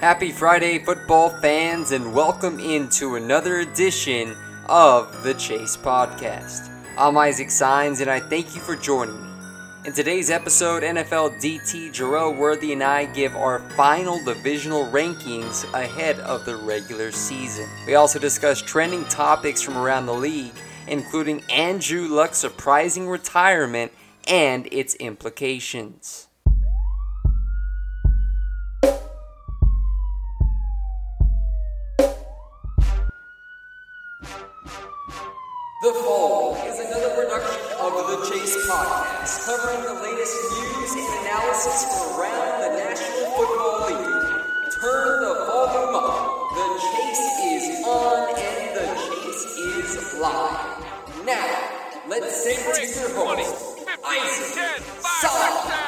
Happy Friday, football fans, and welcome into another edition of the Chase Podcast. I'm Isaac Signs, and I thank you for joining me. In today's episode, NFL DT Jerel Worthy and I give our final divisional rankings ahead of the regular season. We also discuss trending topics from around the league, including Andrew Luck's surprising retirement and its implications. The Fall is another production of the Chase Podcast, covering the latest news and analysis from around the National Football League. Turn the volume up. The chase is on and the chase is live. Now, let's sing to your host, Isaac Sala.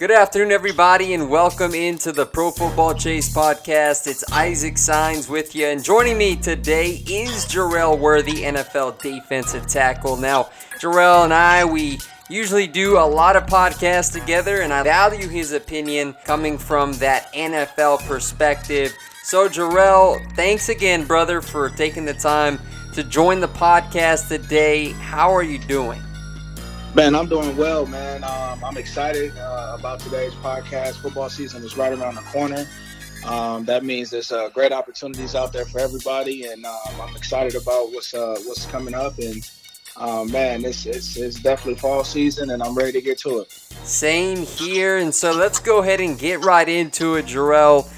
Good afternoon, everybody, and welcome into the Pro Football Chase podcast. It's Isaac Signs with you, and joining me today is Jerel Worthy, NFL defensive tackle. Now, Jerel and I, we usually do a lot of podcasts together, and I value his opinion coming from that NFL perspective. So, Jerel, thanks again, brother, for taking the time to join the podcast today. How are you doing? Man, I'm doing well, man. Um, I'm excited uh, about today's podcast. Football season is right around the corner. Um, that means there's uh, great opportunities out there for everybody, and um, I'm excited about what's uh, what's coming up. And um, man, it's, it's it's definitely fall season, and I'm ready to get to it. Same here, and so let's go ahead and get right into it, Jerel.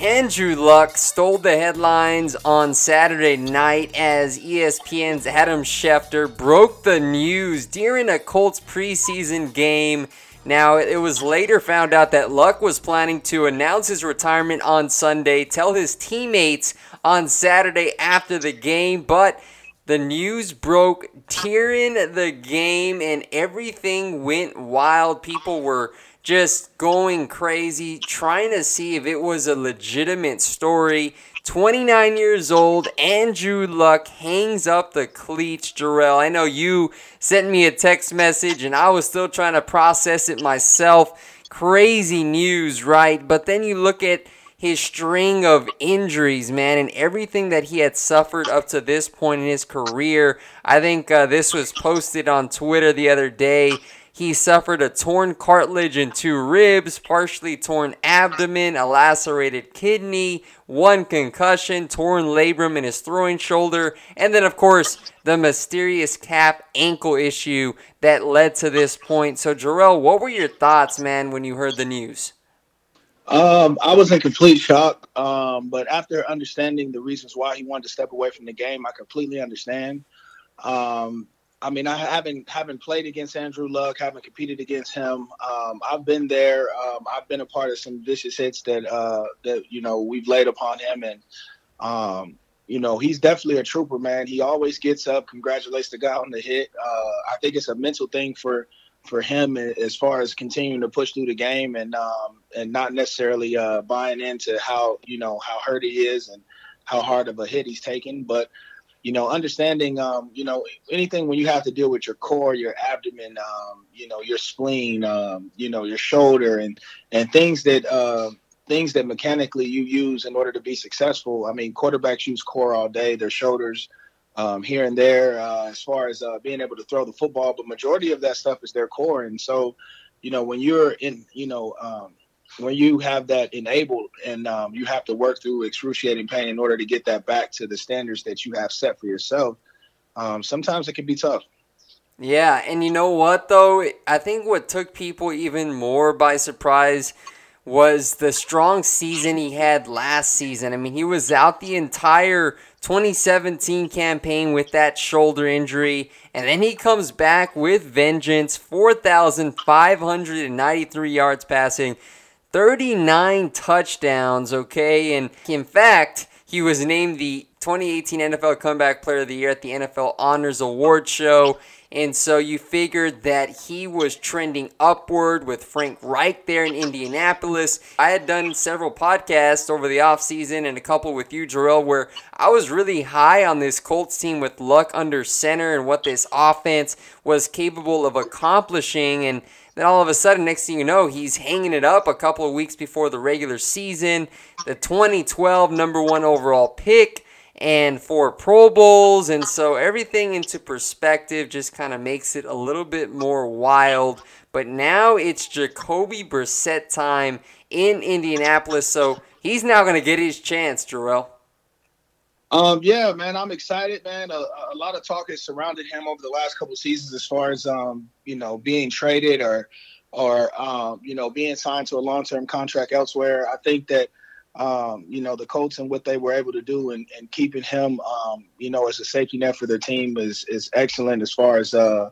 Andrew Luck stole the headlines on Saturday night as ESPN's Adam Schefter broke the news during a Colts preseason game. Now, it was later found out that Luck was planning to announce his retirement on Sunday, tell his teammates on Saturday after the game, but the news broke during the game and everything went wild. People were just going crazy, trying to see if it was a legitimate story. 29 years old, Andrew Luck hangs up the cleats, Jerel. I know you sent me a text message and I was still trying to process it myself. Crazy news, right? But then you look at his string of injuries, man, and everything that he had suffered up to this point in his career. I think uh, this was posted on Twitter the other day. He suffered a torn cartilage in two ribs, partially torn abdomen, a lacerated kidney, one concussion, torn labrum in his throwing shoulder, and then, of course, the mysterious calf ankle issue that led to this point. So, Jerel, what were your thoughts, man, when you heard the news? Um, I was in complete shock. Um, but after understanding the reasons why he wanted to step away from the game, I completely understand. Um, I mean, I haven't haven't played against Andrew Luck, haven't competed against him. Um, I've been there. Um, I've been a part of some vicious hits that uh, that you know we've laid upon him, and um, you know he's definitely a trooper, man. He always gets up, congratulates the guy on the hit. Uh, I think it's a mental thing for for him as far as continuing to push through the game and um, and not necessarily uh, buying into how you know how hurt he is and how hard of a hit he's taking, but you know, understanding, um, you know, anything when you have to deal with your core, your abdomen, um, you know, your spleen, um, you know, your shoulder, and and things that uh, things that mechanically you use in order to be successful. I mean, quarterbacks use core all day, their shoulders, um, here and there, uh, as far as uh, being able to throw the football. But majority of that stuff is their core, and so, you know, when you're in, you know, um, when you have that enabled and um, you have to work through excruciating pain in order to get that back to the standards that you have set for yourself, um, sometimes it can be tough. Yeah, and you know what though? I think what took people even more by surprise was the strong season he had last season. I mean, he was out the entire 2017 campaign with that shoulder injury, and then he comes back with vengeance 4,593 yards passing, 39 touchdowns, okay? And in fact, he was named the 2018 NFL Comeback Player of the Year at the NFL Honors Award Show. And so you figured that he was trending upward with Frank Reich there in Indianapolis. I had done several podcasts over the offseason and a couple with you, Jerel, where I was really high on this Colts team with Luck under center and what this offense was capable of accomplishing. And then all of a sudden, next thing you know, he's hanging it up a couple of weeks before the regular season. The 2012 number one overall pick and four Pro Bowls. And so everything into perspective just kind of makes it a little bit more wild. But now it's Jacoby Brissett time in Indianapolis. So he's now going to get his chance, Jerel. Um, yeah, man, I'm excited, man. A, a, lot of talk has surrounded him over the last couple seasons as far as um, you know, being traded or or um, you know, being signed to a long-term contract elsewhere. I think that um, you know, the Colts and what they were able to do and, and keeping him, um, you know, as a safety net for their team is is excellent as far as uh,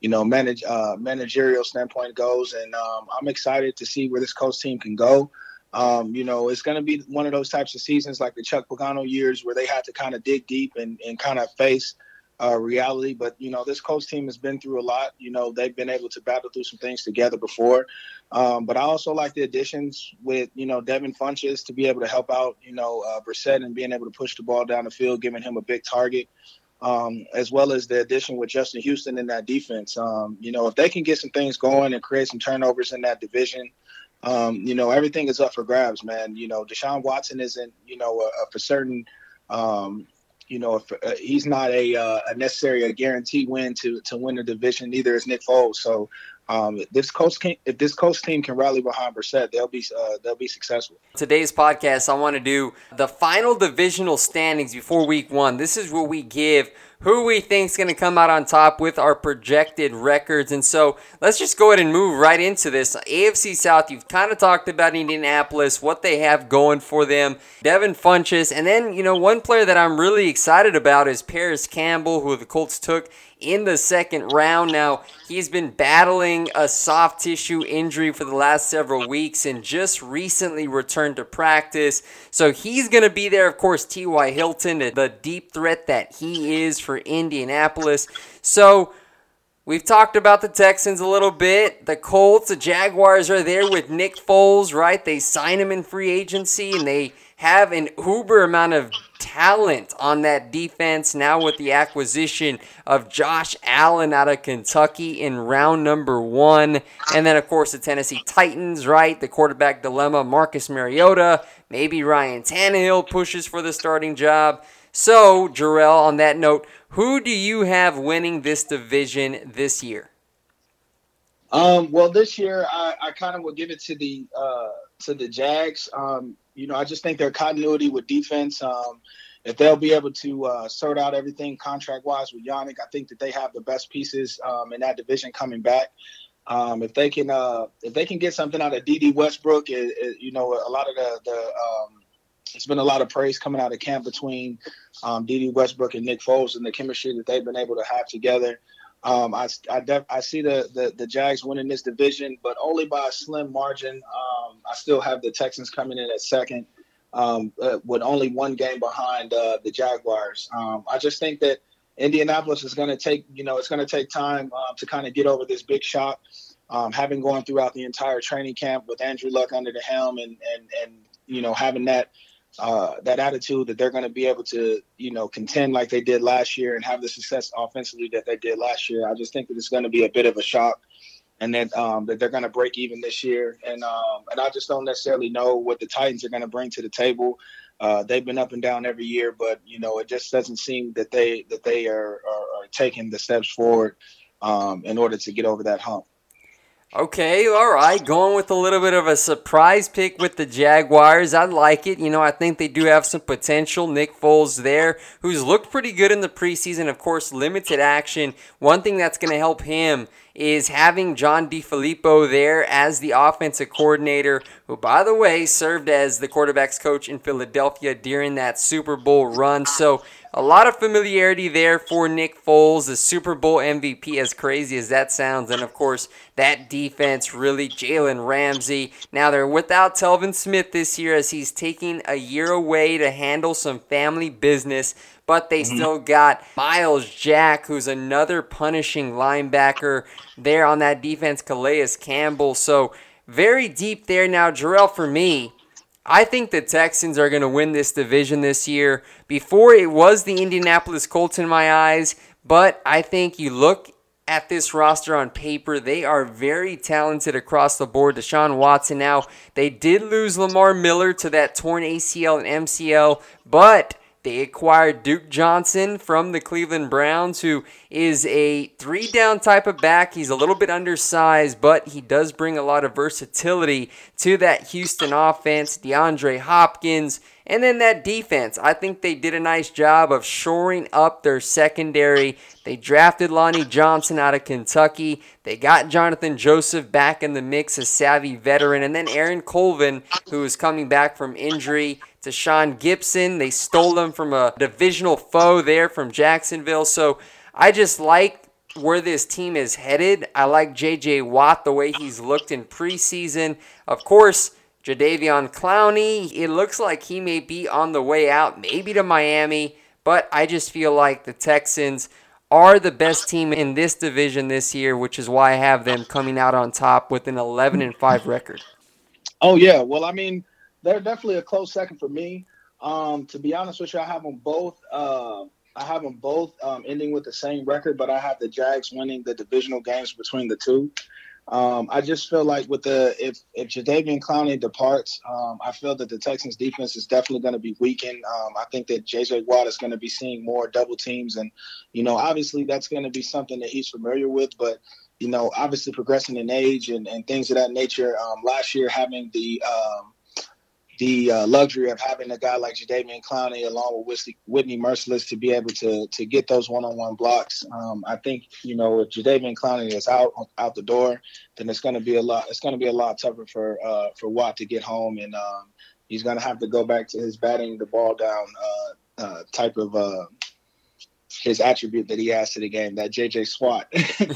you know, manage uh, managerial standpoint goes. And um, I'm excited to see where this Colts team can go. Um, you know, it's going to be one of those types of seasons like the Chuck Pagano years where they had to kind of dig deep and, and kind of face uh, reality. But you know, this Colts team has been through a lot. You know, they've been able to battle through some things together before. Um, but I also like the additions with you know Devin Funchess to be able to help out. You know, uh, Brissett and being able to push the ball down the field, giving him a big target. Um, as well as the addition with Justin Houston in that defense. Um, you know, if they can get some things going and create some turnovers in that division, um, you know, everything is up for grabs, man. You know, Deshaun Watson isn't, you know, a, a for certain, um, you know, if, uh, he's not a, uh, a necessary a guaranteed win to to win the division. Neither is Nick Foles. So um, this coach can, if this coach team can rally behind Brissett, they'll be uh, they'll be successful. Today's podcast, I want to do the final divisional standings before Week One. This is where we give who we think is going to come out on top with our projected records. And so let's just go ahead and move right into this. AFC South, you've kind of talked about Indianapolis, what they have going for them. Devin Funchess, and then, you know, one player that I'm really excited about is Parris Campbell, who the Colts took in the second round. Now, he's been battling a soft tissue injury for the last several weeks and just recently returned to practice. So he's going to be there. Of course, T.Y. Hilton, the deep threat that he is for Indianapolis. So. We've talked about the Texans a little bit. The Colts, the Jaguars are there with Nick Foles, right? They sign him in free agency and they have an uber amount of talent on that defense now with the acquisition of Josh Allen out of Kentucky in round number one. And then, of course, the Tennessee Titans, right? The quarterback dilemma Marcus Mariota. Maybe Ryan Tannehill pushes for the starting job. So, Jerel, on that note, who do you have winning this division this year? Um, well, this year I, I kind of will give it to the uh, to the Jags. Um, you know, I just think their continuity with defense, um, if they'll be able to uh, sort out everything contract wise with Yannick, I think that they have the best pieces um, in that division coming back. Um, if they can, uh, if they can get something out of Dede Westbrook, it, it, you know, a lot of the, the um, it's been a lot of praise coming out of camp between um, Dede Westbrook and Nick Foles and the chemistry that they've been able to have together. Um, I I, def- I see the, the, the Jags winning this division, but only by a slim margin. Um, I still have the Texans coming in at second, um, uh, with only one game behind uh, the Jaguars. Um, I just think that Indianapolis is going to take, you know, it's going to take time uh, to kind of get over this big shock. Um, having gone throughout the entire training camp with Andrew Luck under the helm and and and you know having that uh, that attitude that they're going to be able to you know contend like they did last year and have the success offensively that they did last year. I just think that it's going to be a bit of a shock and that um, that they're going to break even this year. And um, and I just don't necessarily know what the Titans are going to bring to the table. Uh, they've been up and down every year, but you know it just doesn't seem that they that they are, are, are taking the steps forward um, in order to get over that hump. Okay, all right. Going with a little bit of a surprise pick with the Jaguars. I like it. You know, I think they do have some potential. Nick Foles there, who's looked pretty good in the preseason. Of course, limited action. One thing that's going to help him is having John DeFilippo there as the offensive coordinator, who, by the way, served as the quarterback's coach in Philadelphia during that Super Bowl run. So, a lot of familiarity there for Nick Foles, the Super Bowl MVP, as crazy as that sounds. And of course, that defense really, Jalen Ramsey. Now they're without Telvin Smith this year as he's taking a year away to handle some family business. But they mm-hmm. still got Myles Jack, who's another punishing linebacker there on that defense, Calais Campbell. So very deep there. Now, Jerel, for me, I think the Texans are going to win this division this year. Before it was the Indianapolis Colts in my eyes, but I think you look at this roster on paper, they are very talented across the board. Deshaun Watson now, they did lose Lamar Miller to that torn ACL and MCL, but they acquired Duke Johnson from the Cleveland Browns, who is a three down type of back. He's a little bit undersized, but he does bring a lot of versatility to that Houston offense. DeAndre Hopkins, and then that defense. I think they did a nice job of shoring up their secondary. They drafted Lonnie Johnson out of Kentucky. They got Johnathan Joseph back in the mix, a savvy veteran. And then Aaron Colvin, who is coming back from injury Tashaun Gipson. They stole him from a divisional foe there from Jacksonville. So I just like where this team is headed. I like J.J. Watt, the way he's looked in preseason. Of course, Jadeveon Clowney, it looks like he may be on the way out, maybe to Miami. But I just feel like the Texans are the best team in this division this year, which is why I have them coming out on top with an 11 and 5 record. Oh yeah, well I mean, they're definitely a close second for me. Um, to be honest with you, I have them both. Uh, I have them both um, ending with the same record, but I have the Jags winning the divisional games between the two. Um, I just feel like with the if if Jadeveon Clowney departs, um, I feel that the Texans defense is definitely going to be weakened. Um, I think that JJ Watt is going to be seeing more double teams, and you know, obviously that's going to be something that he's familiar with. But you know, obviously progressing in age and, and things of that nature. Um, last year, having the um, the uh, luxury of having a guy like Jadeveon Clowney along with Whitney Mercilus to be able to to get those one-on-one blocks. Um, I think you know if Jadeveon Clowney is out out the door, then it's going to be a lot. It's going to be a lot tougher for uh, for Watt to get home, and um, he's going to have to go back to his batting the ball down uh, uh type of uh, his attribute that he has to the game. That JJ Swat.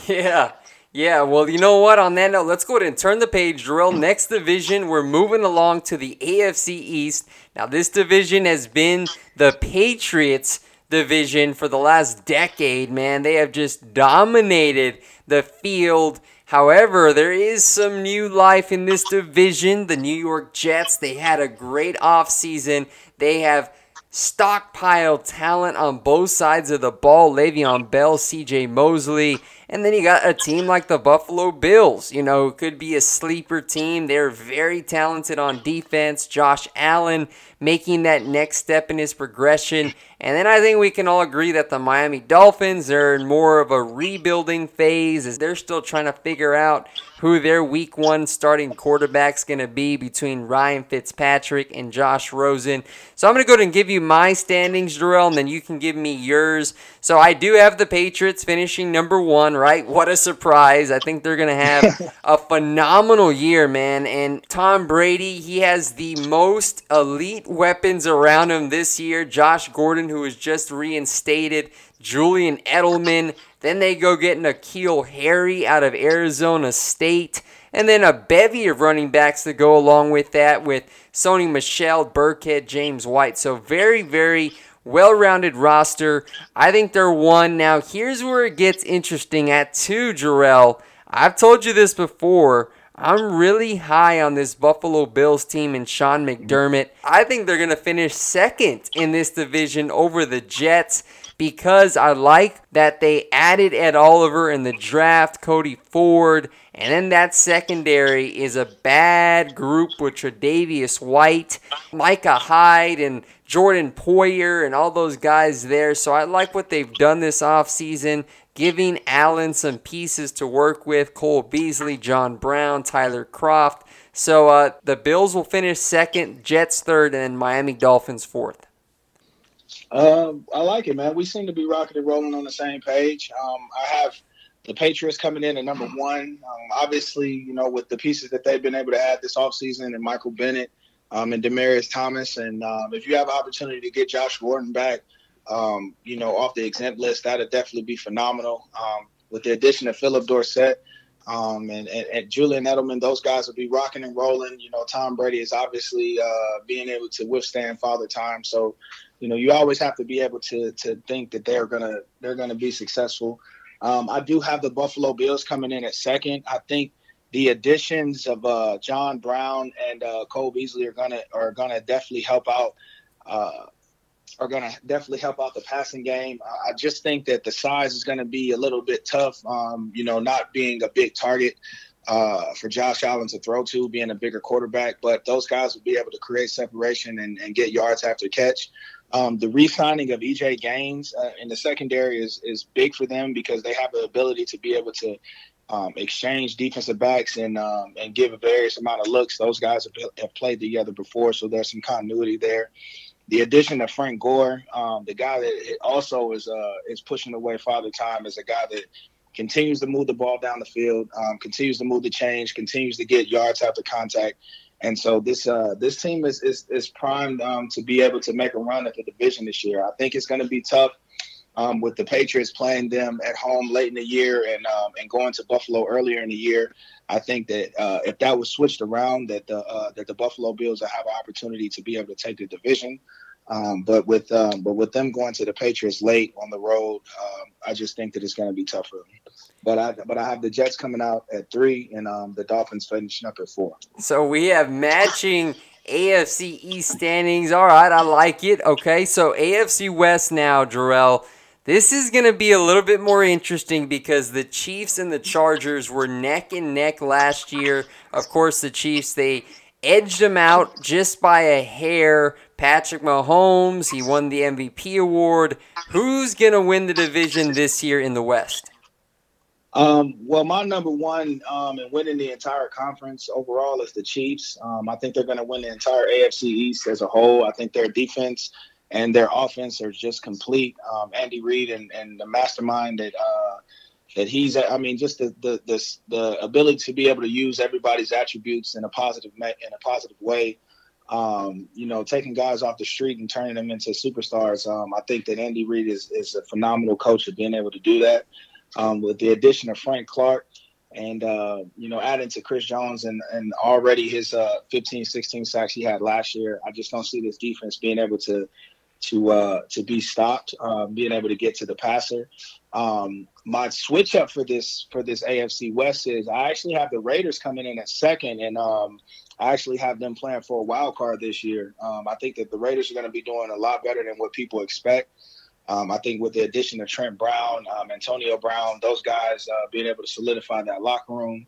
yeah. Yeah, well, you know what? On that note, let's go ahead and turn the page, Drill. Next division, we're moving along to the AFC East. Now, this division has been the Patriots division for the last decade, man. They have just dominated the field. However, there is some new life in this division. The New York Jets, they had a great offseason. They have stockpiled talent on both sides of the ball. Le'Veon Bell, CJ Mosley. And then you got a team like the Buffalo Bills, you know, could be a sleeper team. They're very talented on defense. Josh Allen making that next step in his progression. And then I think we can all agree that the Miami Dolphins are in more of a rebuilding phase as they're still trying to figure out who their week one starting quarterback's going to be between Ryan Fitzpatrick and Josh Rosen. So I'm going to go ahead and give you my standings, Darrell, and then you can give me yours. So I do have the Patriots finishing number one, right? What a surprise. I think they're going to have a phenomenal year, man. And Tom Brady, he has the most elite weapons around him this year. Josh Gordon, who was just reinstated, Julian Edelman. Then they go get N'Keal Harry out of Arizona State. And then a bevy of running backs to go along with that with Sony Michel, Burkhead, James White. So very, very well rounded roster. I think they're one. Now, here's where it gets interesting at two, Jerel. I've told you this before. I'm really high on this Buffalo Bills team and Sean McDermott. I think they're going to finish second in this division over the Jets because I like that they added Ed Oliver in the draft, Cody Ford, and then that secondary is a bad group with Tre'Davious White, Micah Hyde, and Jordan Poyer, and all those guys there. So I like what they've done this offseason giving Allen some pieces to work with Cole Beasley, John Brown, Tyler Kroft. So uh, the Bills will finish second, Jets third, and Miami Dolphins fourth. Um, I like it, man. We seem to be rocking and rolling on the same page. Um, I have the Patriots coming in at number one. Um, obviously, you know, with the pieces that they've been able to add this offseason and Michael Bennett um, and Demaryius Thomas. And um, if you have an opportunity to get Josh Gordon back, um, you know, off the exempt list, that'd definitely be phenomenal. Um, with the addition of Phillip Dorsett um, and, and, and, Julian Edelman, those guys will be rocking and rolling. You know, Tom Brady is obviously uh, being able to withstand father time. So, you know, you always have to be able to to think that they're gonna they're gonna be successful. Um, I do have the Buffalo Bills coming in at second. I think the additions of uh, John Brown and uh, Cole Beasley are gonna are gonna definitely help out uh, are going to definitely help out the passing game. I just think that the size is going to be a little bit tough. Um, you know, not being a big target uh, for Josh Allen to throw to, being a bigger quarterback, but those guys will be able to create separation and, and get yards after catch. Um, the re-signing of EJ Gaines uh, in the secondary is is big for them because they have the ability to be able to um, exchange defensive backs and um, and give a various amount of looks. Those guys have, have, played together before, so there's some continuity there the addition of Frank Gore, um, the guy that also is uh, is pushing away father time, is a guy that continues to move the ball down the field, um, continues to move the change, continues to get yards after contact. And so this uh, this team is is, is primed um, to be able to make a run at the division this year. I think it's going to be tough um, with the Patriots playing them at home late in the year and um, and going to Buffalo earlier in the year. I think that uh, if that was switched around, that the uh, that the Buffalo Bills will have an opportunity to be able to take the division. Um, but with um, but with them going to the Patriots late on the road, um, I just think that it's going to be tough for them. But I but I have the Jets coming out at three and um, the Dolphins finishing up at four. So we have matching AFC East standings. All right, I like it. Okay, so AFC West now, Jerel. This is going to be a little bit more interesting because the Chiefs and the Chargers were neck and neck last year. Of course, the Chiefs, they edged them out just by a hair. Patrick Mahomes, he won the MVP award. Who's going to win the division this year in the West? Um, well, my number one um, in winning the entire conference overall is the Chiefs. Um, I think they're going to win the entire AFC East as a whole. I think their defense and their offense are just complete. Um, Andy Reid and, and the mastermind that uh, that he's. I mean, just the, the the the ability to be able to use everybody's attributes in a positive in a positive way. Um, you know, taking guys off the street and turning them into superstars. Um, I think that Andy Reid is is a phenomenal coach of being able to do that. Um, with the addition of Frank Clark and uh, you know adding to Chris Jones and and already his uh, 15, 16 sacks he had last year, I just don't see this defense being able to to uh, to be stopped, um, being able to get to the passer. Um, my switch up for this for this AFC West is I actually have the Raiders coming in at second, and um, I actually have them playing for a wild card this year. Um, I think that the Raiders are going to be doing a lot better than what people expect. Um, I think with the addition of Trent Brown, um, Antonio Brown, those guys uh, being able to solidify that locker room,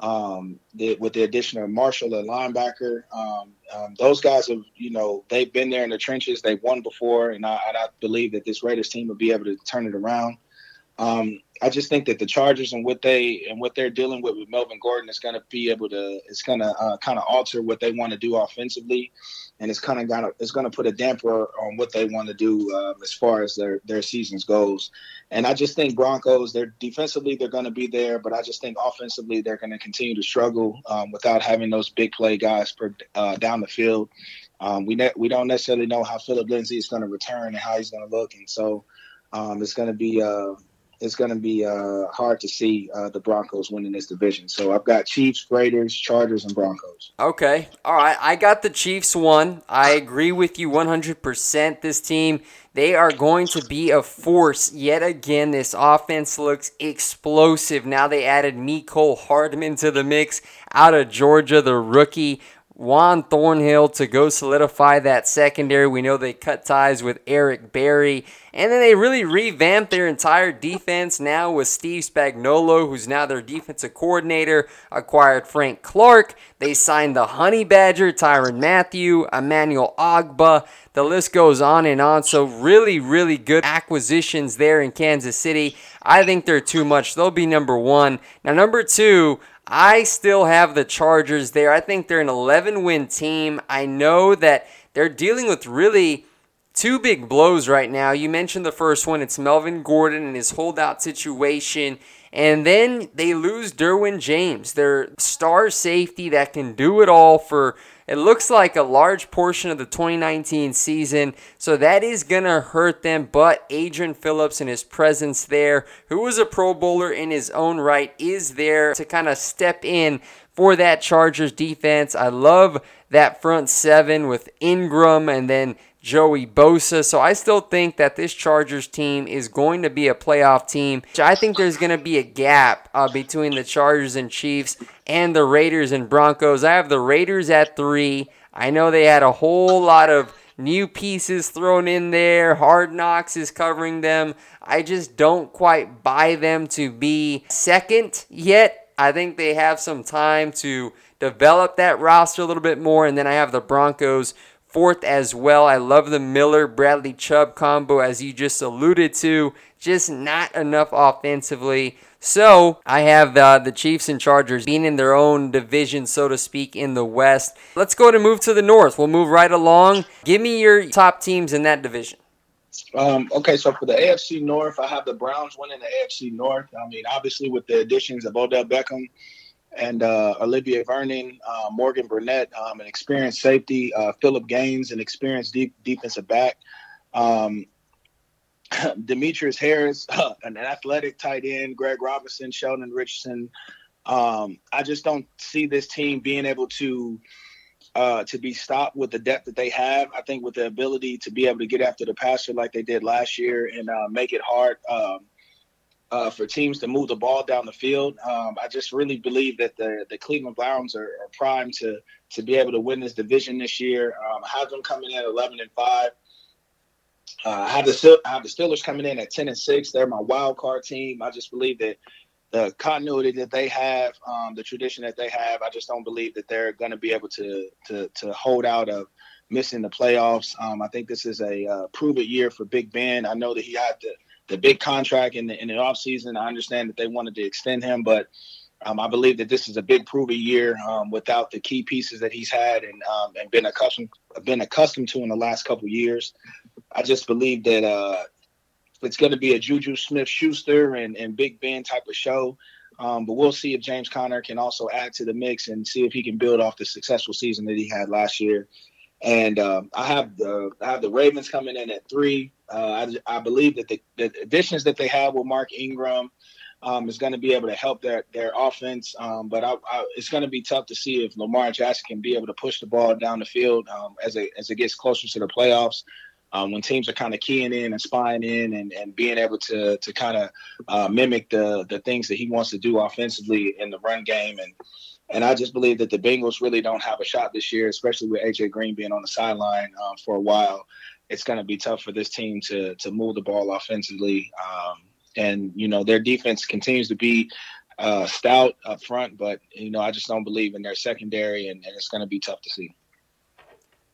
um, the, with the addition of Marshall at linebacker, um, um, those guys have, you know, they've been there in the trenches. They've won before, and I, and I believe that this Raiders team will be able to turn it around. Um, I just think that the Chargers and what they and what they're dealing with with Melvin Gordon is going to be able to it's going to uh, kind of alter what they want to do offensively, and it's kind of to it's to put a damper on what they want to do uh, as far as their their seasons goes. And I just think Broncos they're defensively they're going to be there, but I just think offensively they're going to continue to struggle um, without having those big play guys per, uh, down the field. Um, we ne- we don't necessarily know how Phillip Lindsay is going to return and how he's going to look, and so um, it's going to be uh, it's going to be uh, hard to see uh, the Broncos winning this division. So I've got Chiefs, Raiders, Chargers, and Broncos. Okay. All right. I got the Chiefs one. I agree with you 100%. This team, they are going to be a force yet again. This offense looks explosive. Now they added Mecole Hardman to the mix out of Georgia, the rookie. Juan Thornhill to go solidify that secondary. We know they cut ties with Eric Berry. And then they really revamped their entire defense now with Steve Spagnuolo, who's now their defensive coordinator, acquired Frank Clark. They signed the Honey Badger, Tyrann Mathieu, Emmanuel Ogbah. The list goes on and on. So, really, really good acquisitions there in Kansas City. I think they're too much. They'll be number one. Now, number two, I still have the Chargers there. I think they're an 11 win team. I know that they're dealing with really two big blows right now. You mentioned the first one, it's Melvin Gordon and his holdout situation. And then they lose Derwin James, their star safety that can do it all for it looks like a large portion of the 2019 season, so that is going to hurt them. But Adrian Phillips and his presence there, who was a Pro Bowler in his own right, is there to kind of step in for that Chargers defense. I love that front seven with Ingram and then Joey Bosa. So I still think that this Chargers team is going to be a playoff team. I think there's going to be a gap uh, between the Chargers and Chiefs and the Raiders and Broncos. I have the Raiders at three. I know they had a whole lot of new pieces thrown in there. Hard Knocks is covering them. I just don't quite buy them to be second yet. I think they have some time to develop that roster a little bit more. And then I have the Broncos fourth as well. I love the Miller Bradley Chubb combo, as you just alluded to. Just not enough offensively. So I have uh, the Chiefs and Chargers being in their own division, so to speak, in the West. Let's go to move to the North. We'll move right along. Give me your top teams in that division. Um, okay, so for the AFC North, I have the Browns winning the AFC North. I mean, obviously with the additions of Odell Beckham, and uh, Olivier Vernon, uh, Morgan Burnett, um, an experienced safety, uh, Philip Gaines, an experienced deep defensive back, um, Demetrius Harris, an athletic tight end, Greg Robinson, Sheldon Richardson. Um, I just don't see this team being able to uh, to be stopped with the depth that they have. I think with the ability to be able to get after the passer like they did last year and uh, make it hard. Uh, for teams to move the ball down the field. Um, I just really believe that the the Cleveland Browns are, are, primed to to be able to win this division this year. Um, I have them coming in at 11 and five. Uh, I have the I have the Steelers coming in at 10 and six. They're my wild card team. I just believe that the continuity that they have, um, the tradition that they have, I just don't believe that they're going to be able to to to hold out of missing the playoffs. Um, I think this is a uh, prove it year for Big Ben. I know that he had to the big contract in the in the offseason. I understand that they wanted to extend him, but um, I believe that this is a big prove a year um, without the key pieces that he's had and um, and been accustomed been accustomed to in the last couple years. I just believe that uh, it's going to be a Juju Smith Schuster and, and Big Ben type of show. Um, but we'll see if James Conner can also add to the mix and see if he can build off the successful season that he had last year. And uh, I have the I have the Ravens coming in at three. Uh, I, I, believe that the, the, additions that they have with Mark Ingram um, is going to be able to help their their offense. Um, but I, I, it's going to be tough to see if Lamar Jackson can be able to push the ball down the field um, as it as it gets closer to the playoffs. Um, when teams are kind of keying in and spying in and, and being able to to kind of uh, mimic the the things that he wants to do offensively in the run game and and I just believe that the Bengals really don't have a shot this year, especially with AJ Green being on the sideline um, for a while. It's going to be tough for this team to to move the ball offensively. Um, and you know their defense continues to be uh, stout up front, but you know I just don't believe in their secondary, and, and it's going to be tough to see.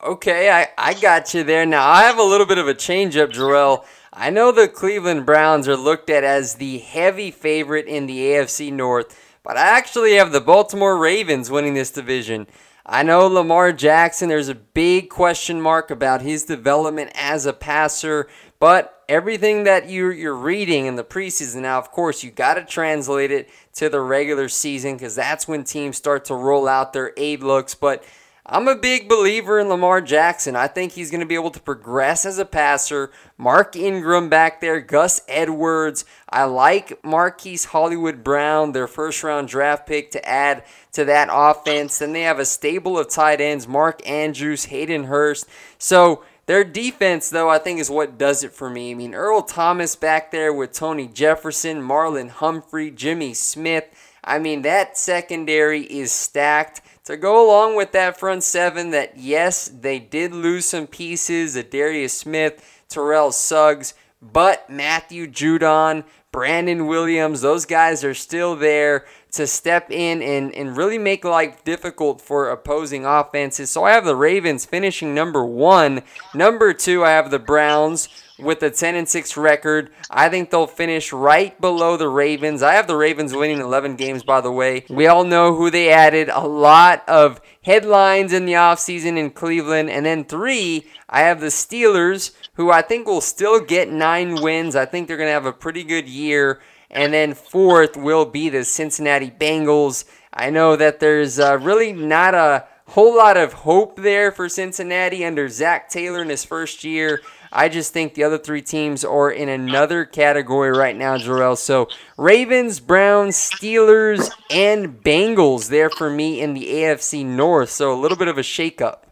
Okay, I, I got you there. Now I have a little bit of a change up, Jerel. I know the Cleveland Browns are looked at as the heavy favorite in the AFC North but I actually have the Baltimore Ravens winning this division. I know Lamar Jackson, there's a big question mark about his development as a passer, but everything that you're, you're reading in the preseason now, of course, you got to translate it to the regular season because that's when teams start to roll out their aid looks. But I'm a big believer in Lamar Jackson. I think he's going to be able to progress as a passer. Mark Ingram back there, Gus Edwards. I like Marquise Hollywood Brown, their first round draft pick, to add to that offense. Then they have a stable of tight ends Mark Andrews, Hayden Hurst. So their defense, though, I think is what does it for me. I mean, Earl Thomas back there with Tony Jefferson, Marlon Humphrey, Jimmy Smith. I mean, that secondary is stacked. To go along with that front seven, that yes, they did lose some pieces, Darius Smith, Terrell Suggs, but Matthew Judon, Brandon Williams, those guys are still there to step in and, and really make life difficult for opposing offenses. So I have the Ravens finishing number one. Number two, I have the Browns with a 10 and 6 record. I think they'll finish right below the Ravens. I have the Ravens winning 11 games, by the way. We all know who they added. A lot of headlines in the offseason in Cleveland. And then three, I have the Steelers, who I think will still get nine wins. I think they're going to have a pretty good year. And then fourth will be the Cincinnati Bengals. I know that there's uh, really not a whole lot of hope there for Cincinnati under Zac Taylor in his first year. I just think the other three teams are in another category right now, Jerel. So Ravens, Browns, Steelers, and Bengals there for me in the AFC North. So a little bit of a shakeup.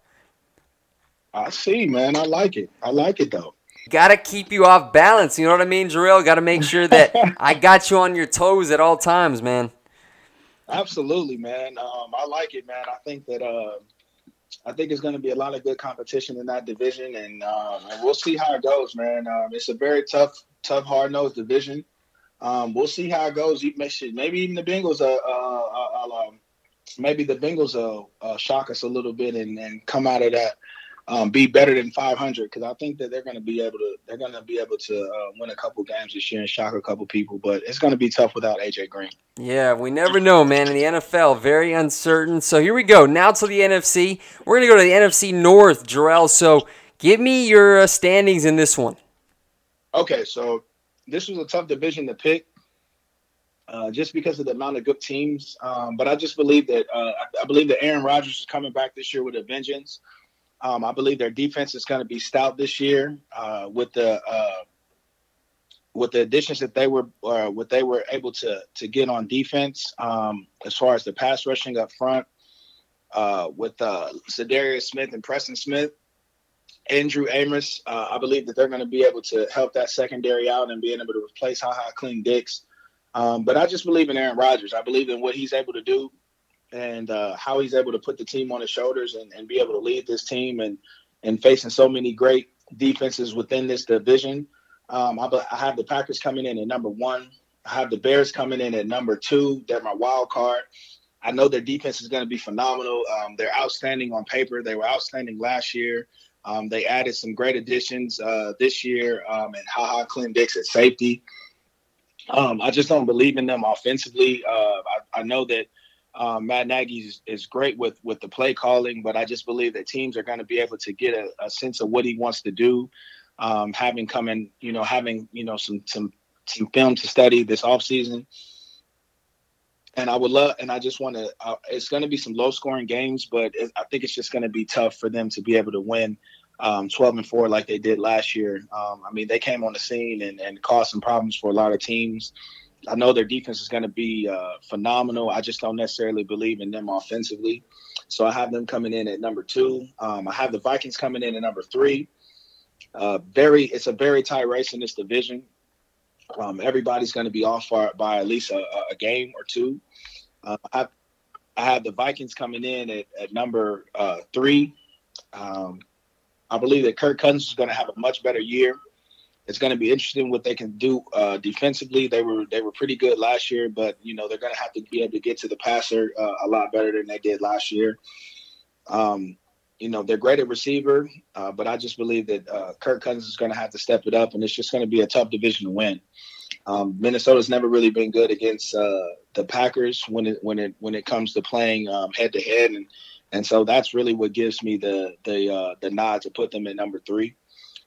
I see, man. I like it. I like it though. Got to keep you off balance. You know what I mean, Jerel? Got to make sure that I got you on your toes at all times, man. Absolutely, man. Um, I like it, man. I think that uh, I think it's going to be a lot of good competition in that division, and, um, and we'll see how it goes, man. Um, it's a very tough, tough, hard nosed division. Um, we'll see how it goes. Maybe even the Bengals, uh, uh, uh, um, maybe the Bengals will uh, shock us a little bit and, and come out of that um, be better than 500 because I think that they're going to be able to they're going to be able to uh, win a couple games this year and shock a couple people. But it's going to be tough without AJ Green. Yeah, we never know, man. In the NFL, very uncertain. So here we go. Now to the NFC. We're going to go to the NFC North, Jerel. So give me your uh, standings in this one. Okay, so this was a tough division to pick. Uh, just because of the amount of good teams, um, but I just believe that uh, I, I believe that Aaron Rodgers is coming back this year with a vengeance. Um, I believe their defense is going to be stout this year uh, with the uh, with the additions that they were uh, what they were able to to get on defense um, as far as the pass rushing up front uh, with uh, Za'Darius Smith and Preston Smith, Andrew Amos. Uh, I believe that they're going to be able to help that secondary out and being able to replace Ha Ha Clean Dix. Um, but I just believe in Aaron Rodgers. I believe in what he's able to do and uh, how he's able to put the team on his shoulders and, and be able to lead this team and and facing so many great defenses within this division. Um, I, I, have the Packers coming in at number one. I have the Bears coming in at number two. They're my wild card. I know their defense is going to be phenomenal. Um, they're outstanding on paper. They were outstanding last year. Um, they added some great additions uh, this year, um, and haha, Clint Clinton-Dix at safety. Um, I just don't believe in them offensively. Uh, I, I know that um, Matt Nagy is, is, great with with the play calling, but I just believe that teams are going to be able to get a, a, sense of what he wants to do. Um, having come in, you know, having you know some some some film to study this off season, and I would love, and I just want to. Uh, it's going to be some low scoring games, but it, I think it's just going to be tough for them to be able to win. Um, 12 and 4 like they did last year. Um, I mean, they came on the scene and, and caused some problems for a lot of teams. I know their defense is going to be uh, phenomenal. I just don't necessarily believe in them offensively. So I have them coming in at number two. Um, I have the Vikings coming in at number three. Uh, very, it's a very tight race in this division. Um, everybody's going to be off by, by at least a, a, game or two. Uh, I, I have the Vikings coming in at, at number uh, three. Um, I believe that Kirk Cousins is going to have a much better year it's going to be interesting what they can do uh, defensively. They were they were pretty good last year, but you know they're going to have to be able to get to the passer uh, a lot better than they did last year. Um, you know they're great at receiver, uh, but I just believe that uh, Kirk Cousins is going to have to step it up, and it's just going to be a tough division to win. Um, Minnesota's never really been good against uh, the Packers when it when it when it comes to playing head to head, and and so that's really what gives me the the uh, the nod to put them at number three.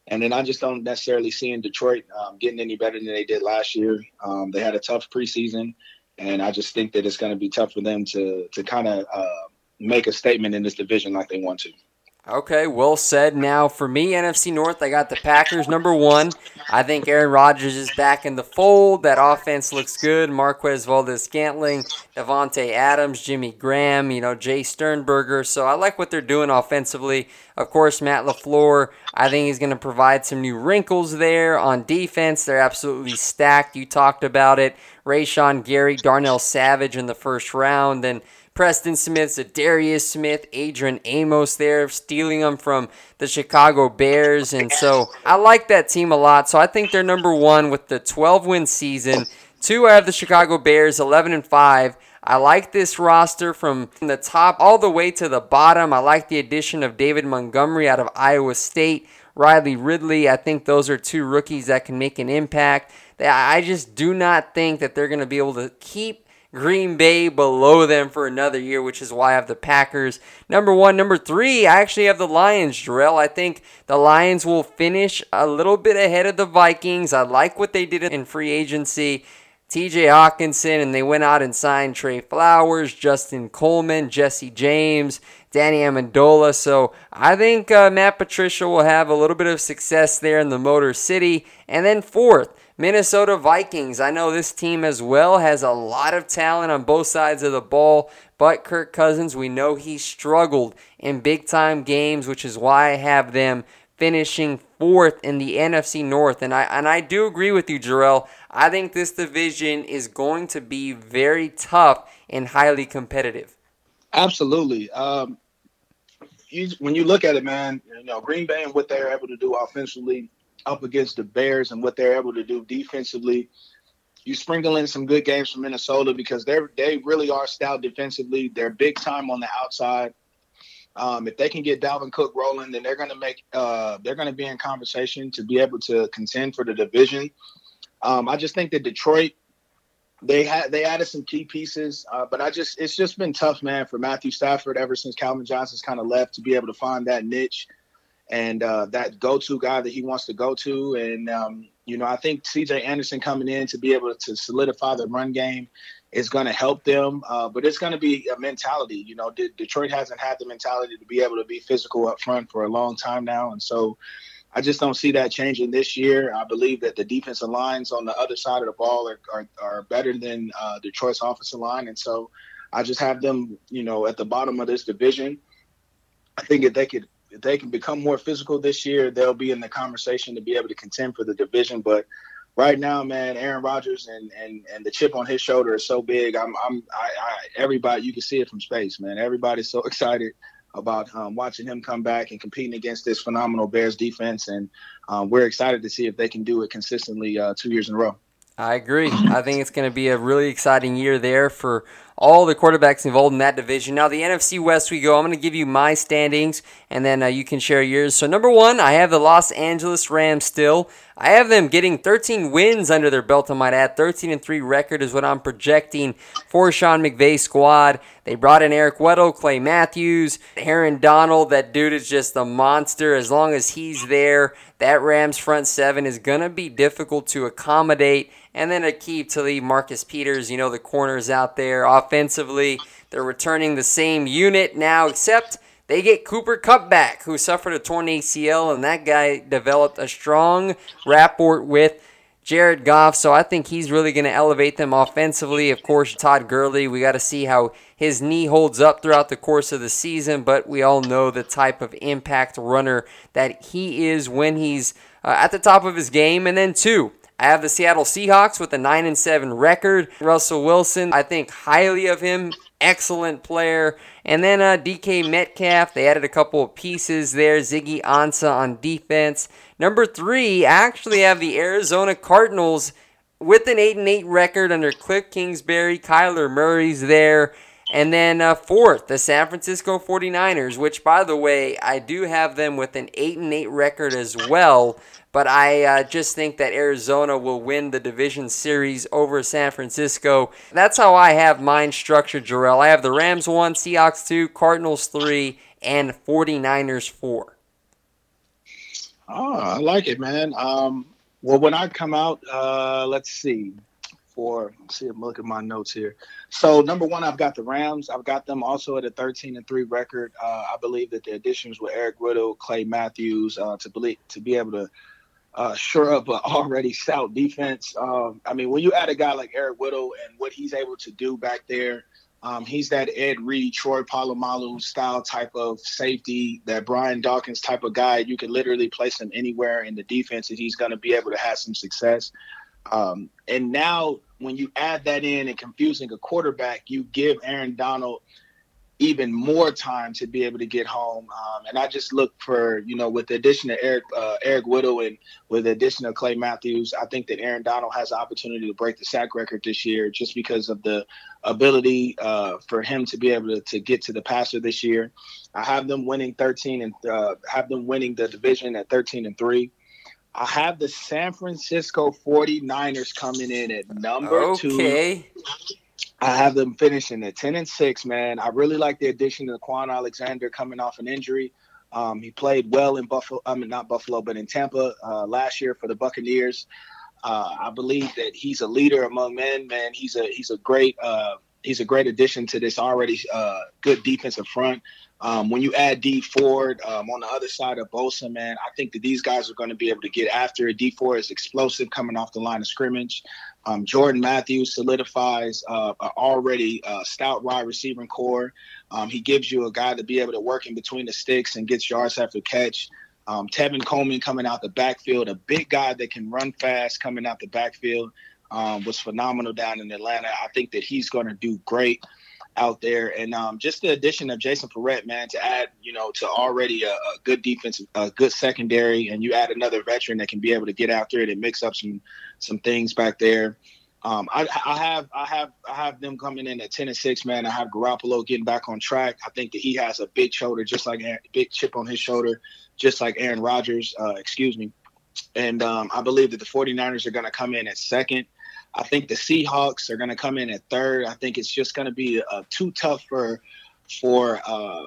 And then I just don't necessarily see in Detroit um, getting any better than they did last year. Um, they had a tough preseason, and I just think that it's going to be tough for them to to kind of uh, make a statement in this division like they want to. Okay, well said. Now, for me, NFC North, I got the Packers number one. I think Aaron Rodgers is back in the fold. That offense looks good. Marquez Valdes Scantling, Davante Adams, Jimmy Graham, you know, Jace Sternberger. So I like what they're doing offensively. Of course, Matt LaFleur, I think he's going to provide some new wrinkles there on defense. They're absolutely stacked. You talked about it. Rashan Gary, Darnell Savage in the first round. And Preston Smith, Darius Smith, Adrian Amos there, stealing them from the Chicago Bears. And so I like that team a lot. So I think they're number one with the 12 win season. Two, I have the Chicago Bears, 11 and 5. I like this roster from the top all the way to the bottom. I like the addition of David Montgomery out of Iowa State, Riley Ridley. I think those are two rookies that can make an impact. I just do not think that they're going to be able to keep Green Bay below them for another year, which is why I have the Packers. Number one. Number three, I actually have the Lions, Jerel. I think the Lions will finish a little bit ahead of the Vikings. I like what they did in free agency. TJ Hockenson, and they went out and signed Trey Flowers, Justin Coleman, Jesse James, Danny Amendola. So I think uh, Matt Patricia will have a little bit of success there in the Motor City. And then fourth, Minnesota Vikings. I know this team as well has a lot of talent on both sides of the ball, but Kirk Cousins, we know he struggled in big time games, which is why I have them finishing fourth in the NFC North. And I and I do agree with you, Jerel. I think this division is going to be very tough and highly competitive. Absolutely. Um, you, when you look at it, man, you know Green Bay and what they're able to do offensively up against the Bears and what they're able to do defensively. You sprinkle in some good games from Minnesota because they're they really are stout defensively. They're big time on the outside. Um, if they can get Dalvin Cook rolling, then they're going to make uh, they're going to be in conversation to be able to contend for the division. Um, I just think that Detroit they had they added some key pieces, uh, but I just it's just been tough, man, for Matthew Stafford ever since Calvin Johnson's kind of left to be able to find that niche and uh, that go-to guy that he wants to go to. And um, you know, I think C.J. Anderson coming in to be able to solidify the run game is going to help them. Uh, but it's going to be a mentality. You know, Detroit hasn't had the mentality to be able to be physical up front for a long time now, and so. I just don't see that changing this year. I believe that the defensive lines on the other side of the ball are, are, are better than uh, Detroit's offensive line. And so I just have them, you know, at the bottom of this division. I think if they could if they can become more physical this year, they'll be in the conversation to be able to contend for the division. But right now, man, Aaron Rodgers and and and the chip on his shoulder is so big. I'm I'm I, I everybody you can see it from space, man. Everybody's so excited about um, watching him come back and competing against this phenomenal Bears defense, and um, we're excited to see if they can do it consistently uh, two years in a row. I agree. I think it's going to be a really exciting year there for all the quarterbacks involved in that division. Now, the NFC West, we go. I'm going to give you my standings, and then uh, you can share yours. So, number one, I have the Los Angeles Rams still. I have them getting 13 wins under their belt, I might add. 13 and 3 record is what I'm projecting for Sean McVay's squad. They brought in Eric Weddle, Clay Matthews, Aaron Donald. That dude is just a monster. As long as he's there, that Rams front seven is going to be difficult to accommodate. And then Aqib Talib, Marcus Peters, you know, the corners out there. Offensively, they're returning the same unit now, except they get Cooper Kupp back, who suffered a torn ACL, and that guy developed a strong rapport with Jared Goff. So I think he's really going to elevate them offensively. Of course, Todd Gurley, we got to see how his knee holds up throughout the course of the season, but we all know the type of impact runner that he is when he's uh, at the top of his game. And then, two, I have the Seattle Seahawks with a 9 and 7 record. Russell Wilson, I think highly of him. Excellent player. And then uh, DK Metcalf, they added a couple of pieces there. Ziggy Ansah on defense. Number three, I actually have the Arizona Cardinals with an 8 and 8 record under Cliff Kingsbury. Kyler Murray's there. And then uh, fourth, the San Francisco 49ers, which, by the way, I do have them with an 8 and 8 record as well. But I uh, just think that Arizona will win the division series over San Francisco. That's how I have mine structured, Jerel. I have the Rams 1, Seahawks 2, Cardinals 3, and 49ers 4. Oh, I like it, man. Um, well, when I come out, uh, let's see. four. Let's see, I'm looking at my notes here. So number one, I've got the Rams. I've got them also at a 13 and three record. Uh, I believe that the additions with Eric Weddle, Clay Matthews, uh, to believe to be able to uh, shore up an already stout defense. Um, I mean, when you add a guy like Eric Weddle and what he's able to do back there, um, he's that Ed Reed, Troy Polamalu style type of safety, that Brian Dawkins type of guy. You can literally place him anywhere in the defense, and he's going to be able to have some success. Um, and now, when you add that in and confusing a quarterback, you give Aaron Donald – even more time to be able to get home. Um, and I just look for, you know, with the addition of Eric uh, Eric Weddle and with the addition of Clay Matthews, I think that Aaron Donald has the opportunity to break the sack record this year just because of the ability uh, for him to be able to, to get to the passer this year. I have them winning 13 and uh, have them winning the division at 13 and 3. I have the San Francisco 49ers coming in at number okay. two. I have them finishing at 10 and 6, man. I really like the addition of Kwon Alexander coming off an injury. Um, he played well in Buffalo, I mean, not Buffalo, but in Tampa uh, last year for the Buccaneers. Uh, I believe that he's a leader among men, man. He's a he's a great uh, he's a great addition to this already uh, good defensive front. Um, when you add Dee Ford um, on the other side of Bosa, man, I think that these guys are going to be able to get after it. Dee Ford is explosive coming off the line of scrimmage. Um, Jordan Matthews solidifies uh, already uh, stout wide receiving corps. Um, he gives you a guy to be able to work in between the sticks and gets yards after catch. Um, Tevin Coleman coming out the backfield, a big guy that can run fast coming out the backfield, um, was phenomenal down in Atlanta. I think that he's going to do great out there. And um, just the addition of Jason Verrett, man, to add, you know, to already a, a, good defense, a good secondary, and you add another veteran that can be able to get out there and mix up some some things back there. Um, I, I, have I have I have them coming in at ten and six, man. I have Garoppolo getting back on track. I think that he has a big shoulder, just like Aaron, big chip on his shoulder, just like Aaron Rodgers. Uh, excuse me. And um, I believe that the 49ers are going to come in at second. I think the Seahawks are going to come in at third. I think it's just going to be uh, too tough for for uh,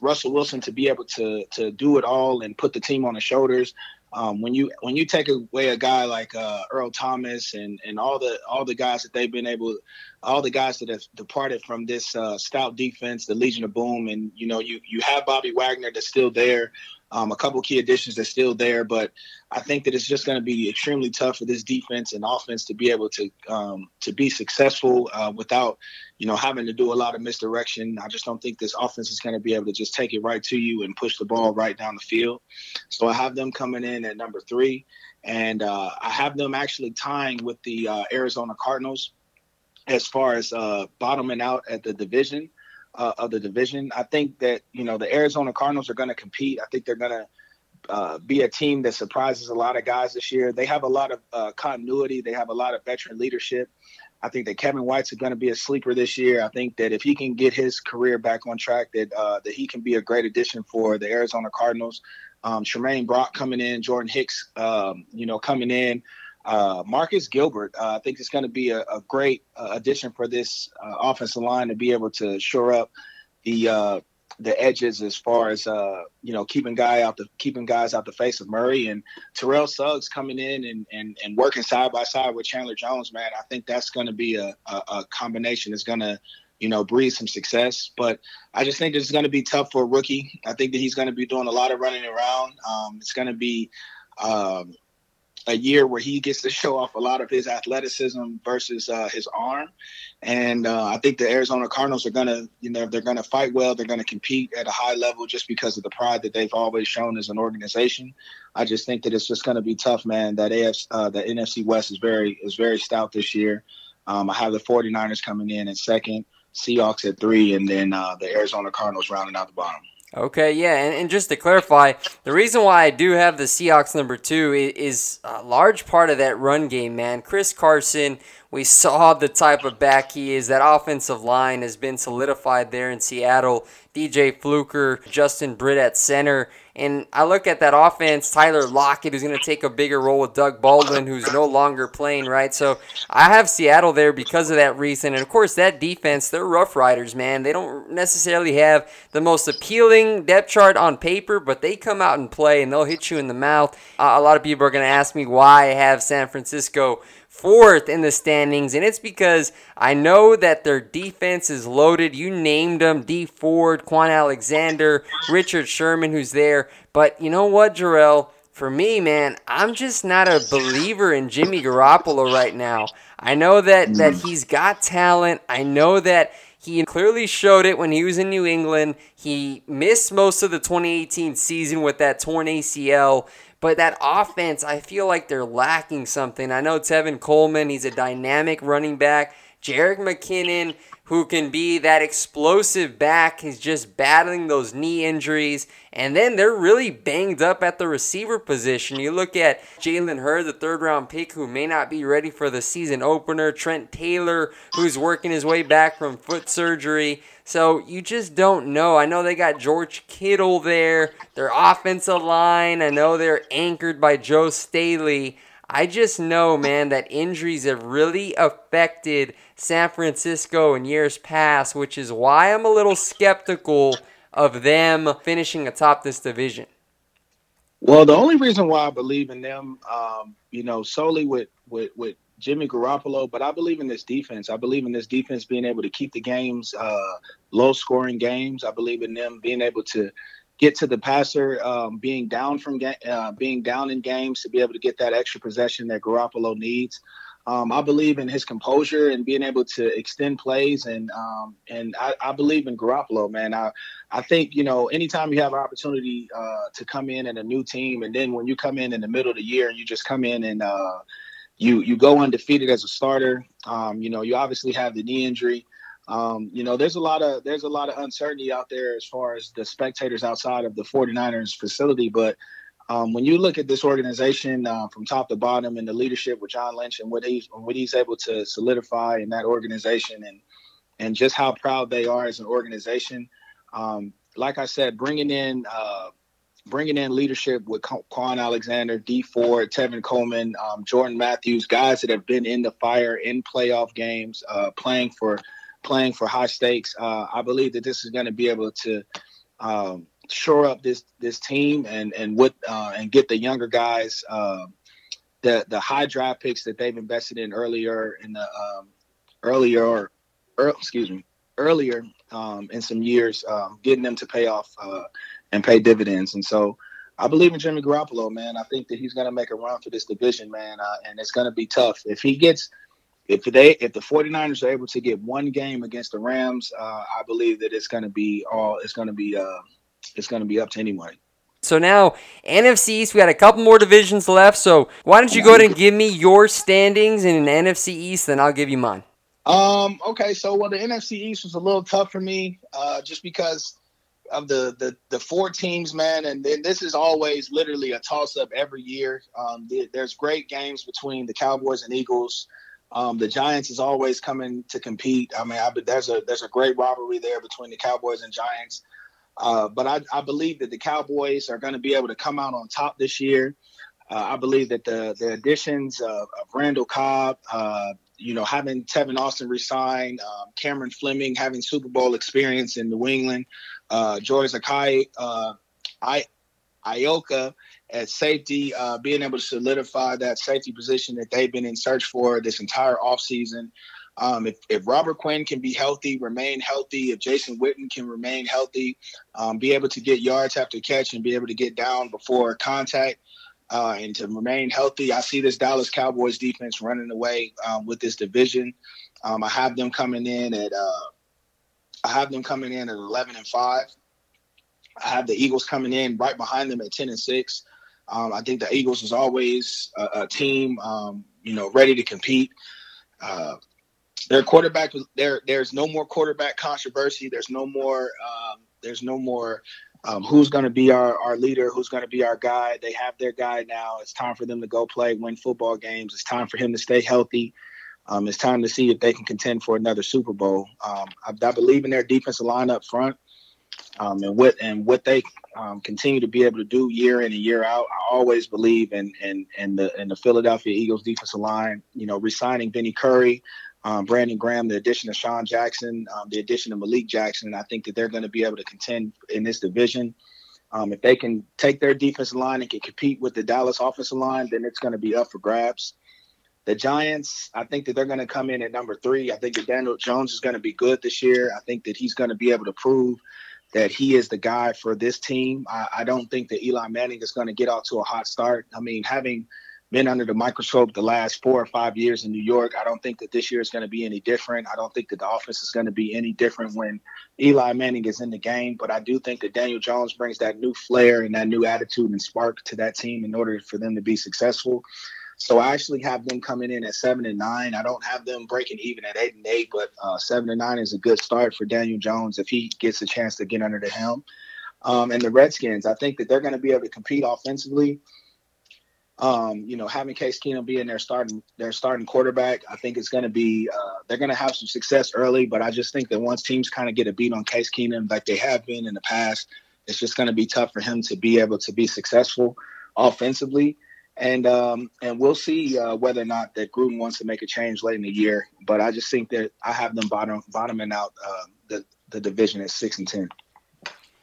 Russell Wilson to be able to to do it all and put the team on his shoulders. Um, when you when you take away a guy like uh, Earl Thomas and and all the all the guys that they've been able, all the guys that have departed from this uh, stout defense, the Legion of Boom, and you know you you have Bobby Wagner that's still there, um, a couple key additions that's still there, but I think that it's just going to be extremely tough for this defense and offense to be able to um, to be successful uh, without, you know, having to do a lot of misdirection. I just don't think this offense is going to be able to just take it right to you and push the ball right down the field. So I have them coming in at number three, and uh, I have them actually tying with the uh, Arizona Cardinals as far as uh, bottoming out at the division uh, of the division. I think that you know the Arizona Cardinals are going to compete. I think they're going to uh, be a team that surprises a lot of guys this year. They have a lot of uh, continuity. They have a lot of veteran leadership. I think that Kevin White's going to be a sleeper this year. I think that if he can get his career back on track, that uh, that he can be a great addition for the Arizona Cardinals. Um, Tramaine Brock coming in, Jordan Hicks, um, you know, coming in. Uh, Marcus Gilbert, uh, I think it's going to be a, a great uh, addition for this uh, offensive line to be able to shore up the uh, the edges as far as uh, you know keeping guy out the keeping guys out the face of Murray and Terrell Suggs coming in and, and, and working side by side with Chandler Jones, man. I think that's going to be a, a, a combination that's going to you know breathe some success. But I just think it's going to be tough for a rookie. I think that he's going to be doing a lot of running around. Um, it's going to be um, a year where he gets to show off a lot of his athleticism versus uh, his arm. And uh, I think the Arizona Cardinals are gonna, you know, they're gonna fight well. They're gonna compete at a high level just because of the pride that they've always shown as an organization. I just think that it's just gonna be tough, man. That AFC, uh, the NFC West is very is very stout this year. Um, I have the 49ers coming in at second, Seahawks at three, and then uh, the Arizona Cardinals rounding out the bottom. Okay, yeah, and, and just to clarify, the reason why I do have the Seahawks number two is, is a large part of that run game, man. Chris Carson we saw the type of back he is. That offensive line has been solidified there in Seattle. DJ Fluker, Justin Britt at center. And I look at that offense, Tyler Lockett, who's going to take a bigger role with Doug Baldwin, who's no longer playing, right? So I have Seattle there because of that reason. And of course, that defense, they're rough riders, man. They don't necessarily have the most appealing depth chart on paper, but they come out and play and they'll hit you in the mouth. Uh, a lot of people are going to ask me why I have San Francisco fourth in the standings, and it's because I know that their defense is loaded. You named them Dee Ford, Kwon Alexander, Richard Sherman, who's there. But you know what, Jerel? For me, man, I'm just not a believer in Jimmy Garoppolo right now. I know that, that mm. he's got talent. I know that he clearly showed it when he was in New England. He missed most of the 2018 season with that torn ACL. But that offense, I feel like they're lacking something. I know Tevin Coleman, he's a dynamic running back. Jerick McKinnon, who can be that explosive back, he's just battling those knee injuries. And then they're really banged up at the receiver position. You look at Jalen Hurd, the third round pick, who may not be ready for the season opener. Trent Taylor, who's working his way back from foot surgery. So you just don't know. I know they got George Kittle there, their offensive line. I know they're anchored by Joe Staley. I just know, man, that injuries have really affected San Francisco in years past, which is why I'm a little skeptical of them finishing atop this division. Well, the only reason why I believe in them, um, you know, solely with, with, with Jimmy Garoppolo, but I believe in this defense. I believe in this defense being able to keep the games uh, low scoring games. I believe in them being able to get to the passer, um, being down from ga- uh, being down in games to be able to get that extra possession that Garoppolo needs. Um, I believe in his composure and being able to extend plays, and um, and I, I, believe in Garoppolo, man. I I think you know anytime you have an opportunity uh, to come in in a new team, and then when you come in in the middle of the year and you just come in and uh, you you go undefeated as a starter. Um, you know, you obviously have the knee injury. Um, you know, there's a lot of there's a lot of uncertainty out there as far as the spectators outside of the 49ers facility. But um, when you look at this organization uh, from top to bottom and the leadership with John Lynch and what he's what he's able to solidify in that organization and and just how proud they are as an organization. Um, like I said, bringing in uh, bringing in leadership with Kwon Alexander, Dee Ford, Tevin Coleman, um, Jordan Matthews, guys that have been in the fire in playoff games, uh, playing for playing for high stakes. Uh, I believe that this is going to be able to um, shore up this this team and and with uh, and get the younger guys uh, the the high draft picks that they've invested in earlier in the um, earlier or, er, excuse me earlier um, in some years, um, getting them to pay off uh, and pay dividends. And so I believe in Jimmy Garoppolo, man. I think that he's going to make a run for this division, man. Uh, and it's going to be tough. If he gets, if they, if the 49ers are able to get one game against the Rams, uh, I believe that it's going to be all, it's going to be, uh, it's going to be up to anyone. So now NFC East, we got a couple more divisions left. So why don't you go ahead and give me your standings in an NFC East, then I'll give you mine. Um. Okay. So well, the NFC East was a little tough for me, uh, just because of the the the four teams, man, and, and this is always literally a toss up every year. Um, the, there's great games between the Cowboys and Eagles. Um, the Giants is always coming to compete. I mean, I, there's a there's a great rivalry there between the Cowboys and Giants. Uh, but I, I, believe that the Cowboys are going to be able to come out on top this year. Uh, I believe that the the additions of, of Randall Cobb, uh, you know, having Tavon Austin resign, um, Cameron Fleming having Super Bowl experience in New England, uh, George Akai, uh, I, Iokah at safety, uh, being able to solidify that safety position that they've been in search for this entire offseason. Um, if, if Robert Quinn can be healthy, remain healthy, if Jason Witten can remain healthy, um, be able to get yards after catch and be able to get down before contact, uh, and to remain healthy. I see this Dallas Cowboys defense running away um, with this division. Um, I have them coming in at uh, I have them coming in at 11 and five. I have the Eagles coming in right behind them at 10 and six. Um, I think the Eagles is always a, a team, um, you know, ready to compete. Uh, their quarterback, there, there's no more quarterback controversy. There's no more, um, there's no more um, who's going to be our, our leader, who's going to be our guy. They have their guy now. It's time for them to go play, win football games. It's time for him to stay healthy. Um, it's time to see if they can contend for another Super Bowl. Um, I, I, believe in their defensive line up front, um, and what and what they um, continue to be able to do year in and year out. I always believe in in in the in the Philadelphia Eagles defensive line. You know, resigning Vinny Curry, um, Brandon Graham, the addition of Sean Jackson, um, the addition of Malik Jackson. And I think that they're going to be able to contend in this division. Um, if they can take their defensive line and can compete with the Dallas offensive line, then it's going to be up for grabs. The Giants, I think that they're going to come in at number three. I think that Daniel Jones is going to be good this year. I think that he's going to be able to prove that he is the guy for this team. I, I don't think that Eli Manning is going to get off to a hot start. I mean, having been under the microscope the last four or five years in New York. I don't think that this year is going to be any different. I don't think that the offense is going to be any different when Eli Manning is in the game. But I do think that Daniel Jones brings that new flair and that new attitude and spark to that team in order for them to be successful. So I actually have them coming in at seven and nine. I don't have them breaking even at eight and eight, but uh, seven and nine is a good start for Daniel Jones if he gets a chance to get under the helm. Um, and the Redskins, I think that they're going to be able to compete offensively. Um, you know, having Case Keenum being their starting their starting quarterback, I think it's going to be uh, they're going to have some success early. But I just think that once teams kind of get a beat on Case Keenum like they have been in the past, it's just going to be tough for him to be able to be successful offensively. And um, and we'll see uh, whether or not that Gruden wants to make a change late in the year. But I just think that I have them bottom bottoming out uh, the the division at six and ten.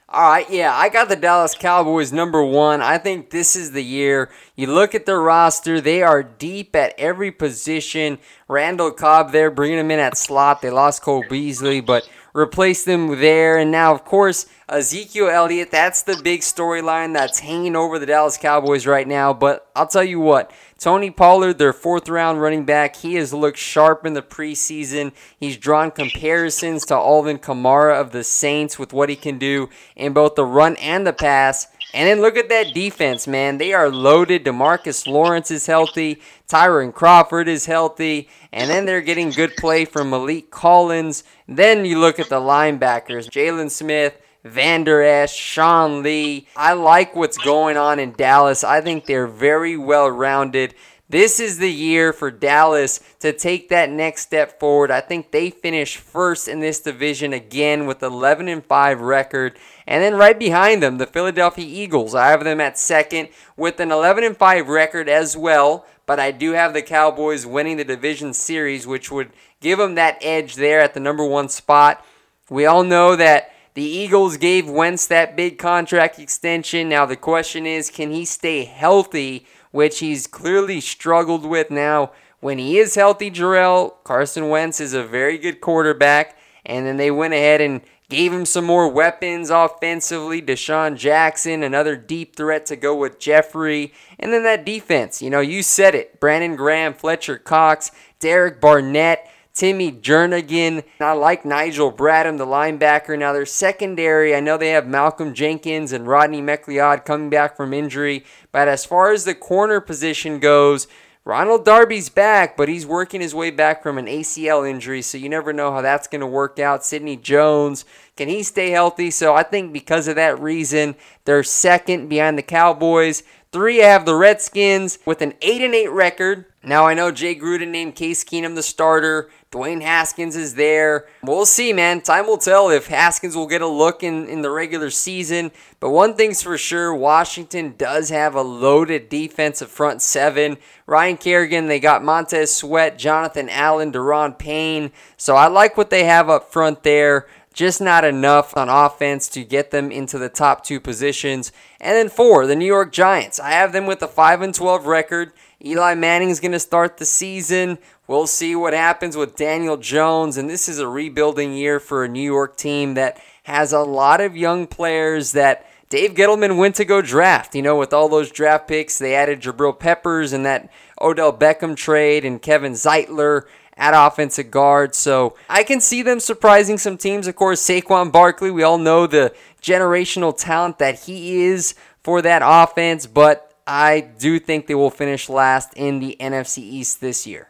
All right, yeah, I got the Dallas Cowboys number one. I think this is the year. You look at their roster, they are deep at every position. Randall Cobb there, bringing him in at slot. They lost Cole Beasley, but replaced them there. And now, of course, Ezekiel Elliott, that's the big storyline that's hanging over the Dallas Cowboys right now. But I'll tell you what, Tony Pollard, their fourth round running back, he has looked sharp in the preseason. He's drawn comparisons to Alvin Kamara of the Saints with what he can do in both the run and the pass. And then look at that defense, man. They are loaded. Demarcus Lawrence is healthy. Tyrone Crawford is healthy. And then they're getting good play from Maliek Collins. Then you look at the linebackers Jaylon Smith, Vander Esch, Sean Lee. I like what's going on in Dallas. I think they're very well rounded. This is the year for Dallas to take that next step forward. I think they finish first in this division again with 11 and 5 record. And then right behind them, the Philadelphia Eagles. I have them at second with an 11 and 5 record as well, but I do have the Cowboys winning the division series which would give them that edge there at the number 1 spot. We all know that the Eagles gave Wentz that big contract extension. Now, the question is can he stay healthy, which he's clearly struggled with now? When he is healthy, Jerel, Carson Wentz is a very good quarterback. And then they went ahead and gave him some more weapons offensively. DeSean Jackson, another deep threat to go with Jeffery. And then that defense, you know, you said it. Brandon Graham, Fletcher Cox, Derek Barnett. Timmy Jernigan. I like Nigel Bradham, the linebacker. Now, their secondary, I know they have Malcolm Jenkins and Rodney McLeod coming back from injury. But as far as the corner position goes, Ronald Darby's back, but he's working his way back from an ACL injury, so you never know how that's going to work out. Sidney Jones, can he stay healthy? So I think because of that reason, they're second behind the Cowboys. Three, I have the Redskins with an 8 and 8 record. Now I know Jay Gruden named Case Keenum the starter. Dwayne Haskins is there. We'll see, man. Time will tell if Haskins will get a look in, in the regular season. But one thing's for sure Washington does have a loaded defensive front seven. Ryan Kerrigan, they got Montez Sweat, Jonathan Allen, Da'Ron Payne. So I like what they have up front there just not enough on offense to get them into the top two positions. And then four, the New York Giants. I have them with a 5 and 12 record. Eli Manning is going to start the season. We'll see what happens with Daniel Jones. And this is a rebuilding year for a New York team that has a lot of young players that Dave Gettleman went to go draft. You know, with all those draft picks, they added Jabril Peppers and that Odell Beckham trade and Kevin Zeitler at offensive guard. So I can see them surprising some teams. Of course, Saquon Barkley, we all know the generational talent that he is for that offense, but I do think they will finish last in the NFC East this year.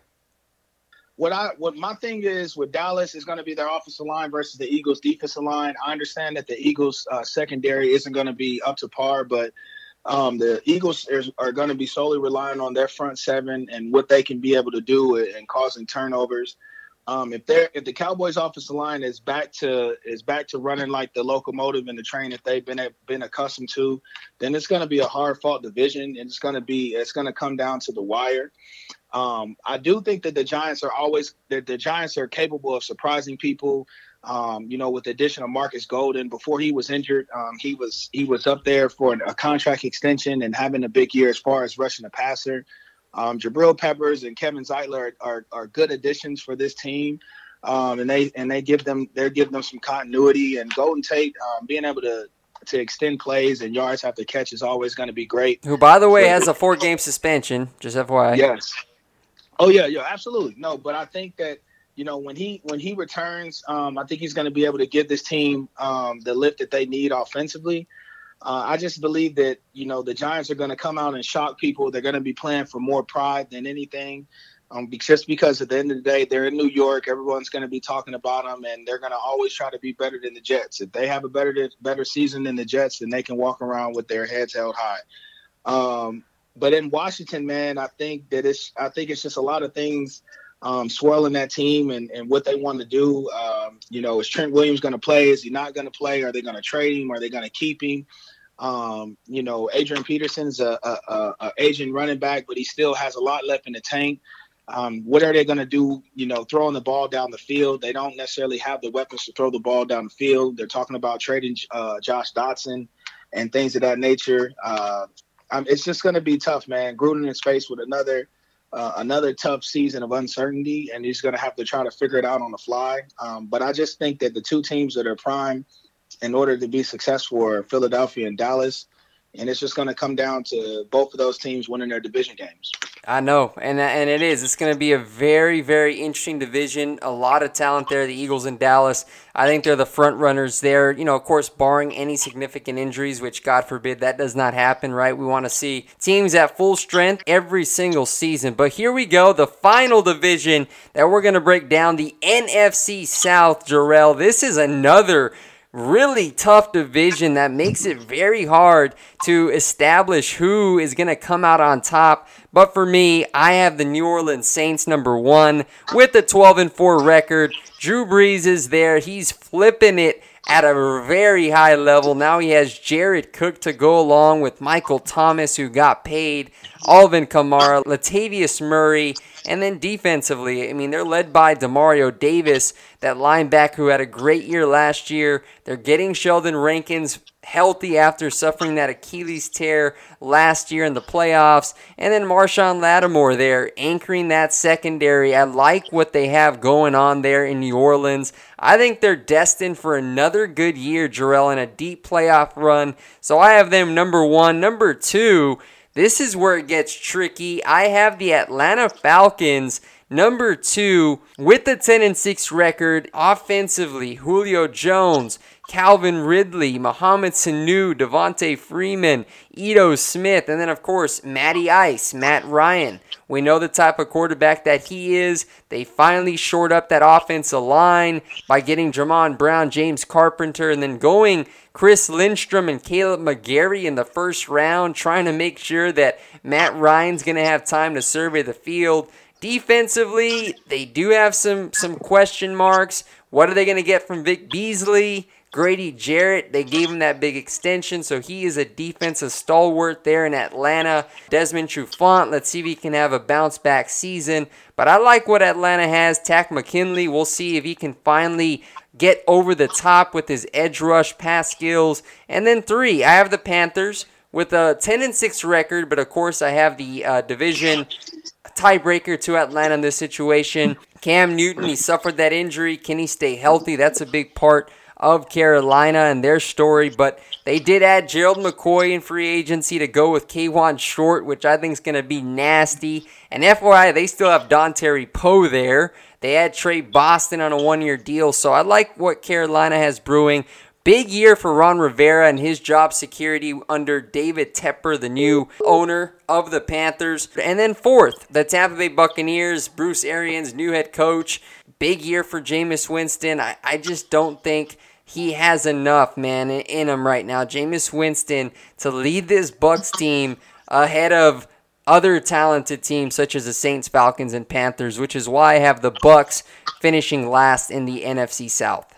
What I what my thing is with Dallas is going to be their offensive line versus the Eagles' defensive line. I understand that the Eagles' uh, secondary isn't going to be up to par, but um, the Eagles are, are going to be solely relying on their front seven and what they can be able to do and causing turnovers. Um, if they're if the Cowboys' offensive line is back to is back to running like the locomotive and the train that they've been been accustomed to, then it's going to be a hard fought division, and it's going to be it's going to come down to the wire. Um, I do think that the Giants are always that the Giants are capable of surprising people. Um, you know, with the addition of Markus Golden, before he was injured, um, he was he was up there for a contract extension and having a big year as far as rushing the passer. Um, Jabril Peppers and Kevin Zeitler are, are, are good additions for this team. Um, and they and they give them they're giving them some continuity and Golden Tate um, being able to to extend plays and yards after catch is always going to be great. Who, by the way, so, has a four game suspension. Just FYI. Yes. Oh yeah, yeah, absolutely. No, but I think that you know when he when he returns, um, I think he's going to be able to give this team um, the lift that they need offensively. Uh, I just believe that you know the Giants are going to come out and shock people. They're going to be playing for more pride than anything. Um, just because at the end of the day, they're in New York, everyone's going to be talking about them, and they're going to always try to be better than the Jets. If they have a better better season than the Jets, then they can walk around with their heads held high. Um, but in Washington, man, I think that it's I think it's just a lot of things um, swirling that team and, and what they want to do. Um, you know, is Trent Williams going to play? Is he not going to play? Are they going to trade him? Are they going to keep him? Um, you know, Adrian Peterson's a, a, a, a aging running back, but he still has a lot left in the tank. Um, what are they going to do? You know, throwing the ball down the field. They don't necessarily have the weapons to throw the ball down the field. They're talking about trading uh, Josh Doctson and things of that nature. Uh, it's just going to be tough, man. Gruden is faced with another uh, another tough season of uncertainty, and he's going to have to try to figure it out on the fly. Um, but I just think that the two teams that are prime in order to be successful are Philadelphia and Dallas and it's just going to come down to both of those teams winning their division games. I know, and and it is. It's going to be a very very interesting division. A lot of talent there. The Eagles in Dallas. I think they're the front runners there. You know, of course, barring any significant injuries, which God forbid that does not happen. Right? We want to see teams at full strength every single season. But here we go, the final division that we're going to break down, the NFC South. Jerel, this is another really tough division that makes it very hard to establish who is going to come out on top. But for me, I have the New Orleans Saints number one with the 12 and 4 record. Drew Brees is there. He's flipping it at a very high level. Now he has Jared Cook to go along with Michael Thomas, who got paid, Alvin Kamara, Latavius Murray, and then defensively, I mean, they're led by Demario Davis, that linebacker who had a great year last year. They're getting Sheldon Rankins healthy after suffering that Achilles tear last year in the playoffs. And then Marshon Lattimore there anchoring that secondary. I like what they have going on there in New Orleans. I think they're destined for another good year, Jerel, and a deep playoff run. So I have them number one. Number two, this is where it gets tricky. I have the Atlanta Falcons number two with the 10 and 6 record offensively. Julio Jones, Calvin Ridley, Mohamed Sanu, Devonta Freeman, Ito Smith, and then, of course, Matty Ice, Matt Ryan. We know the type of quarterback that he is. They finally shored up that offensive line by getting Jamon Brown, James Carpenter, and then going Chris Lindstrom and Kaleb McGary in the first round, trying to make sure that Matt Ryan's going to have time to survey the field. Defensively, they do have some some question marks. What are they going to get from Vic Beasley? Grady Jarrett, they gave him that big extension, so he is a defensive stalwart there in Atlanta. Desmond Trufant, let's see if he can have a bounce back season. But I like what Atlanta has. Takk McKinley, we'll see if he can finally get over the top with his edge rush pass skills. And then three, I have the Panthers with a 10 and 6 record, but of course I have the uh, division tiebreaker to Atlanta in this situation. Cam Newton, he suffered that injury. Can he stay healthy? That's a big part of Carolina and their story, but they did add Gerald McCoy in free agency to go with Kawann Short, which I think is going to be nasty. And FYI, they still have Dontari Poe there. They had Tre Boston on a one year deal, so I like what Carolina has brewing. Big year for Ron Rivera and his job security under David Tepper, the new owner of the Panthers. And then fourth, the Tampa Bay Buccaneers, Bruce Arians, new head coach. Big year for Jameis Winston. I, I just don't think he has enough, man, in him right now. Jameis Winston to lead this Bucks team ahead of other talented teams such as the Saints, Falcons, and Panthers, which is why I have the Bucks finishing last in the NFC South.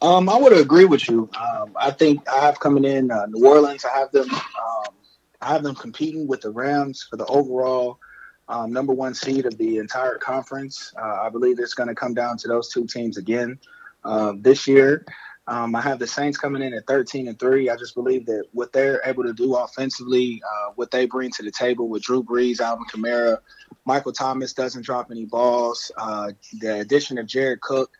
Um, I would agree with you. Um, I think I have coming in uh, New Orleans. I have them. Um, I have them competing with the Rams for the overall um, number one seed of the entire conference. Uh, I believe it's going to come down to those two teams again uh, this year. Um, I have the Saints coming in at 13 and three. I just believe that what they're able to do offensively, uh, what they bring to the table with Drew Brees, Alvin Kamara, Michael Thomas doesn't drop any balls. Uh, the addition of Jared Cook,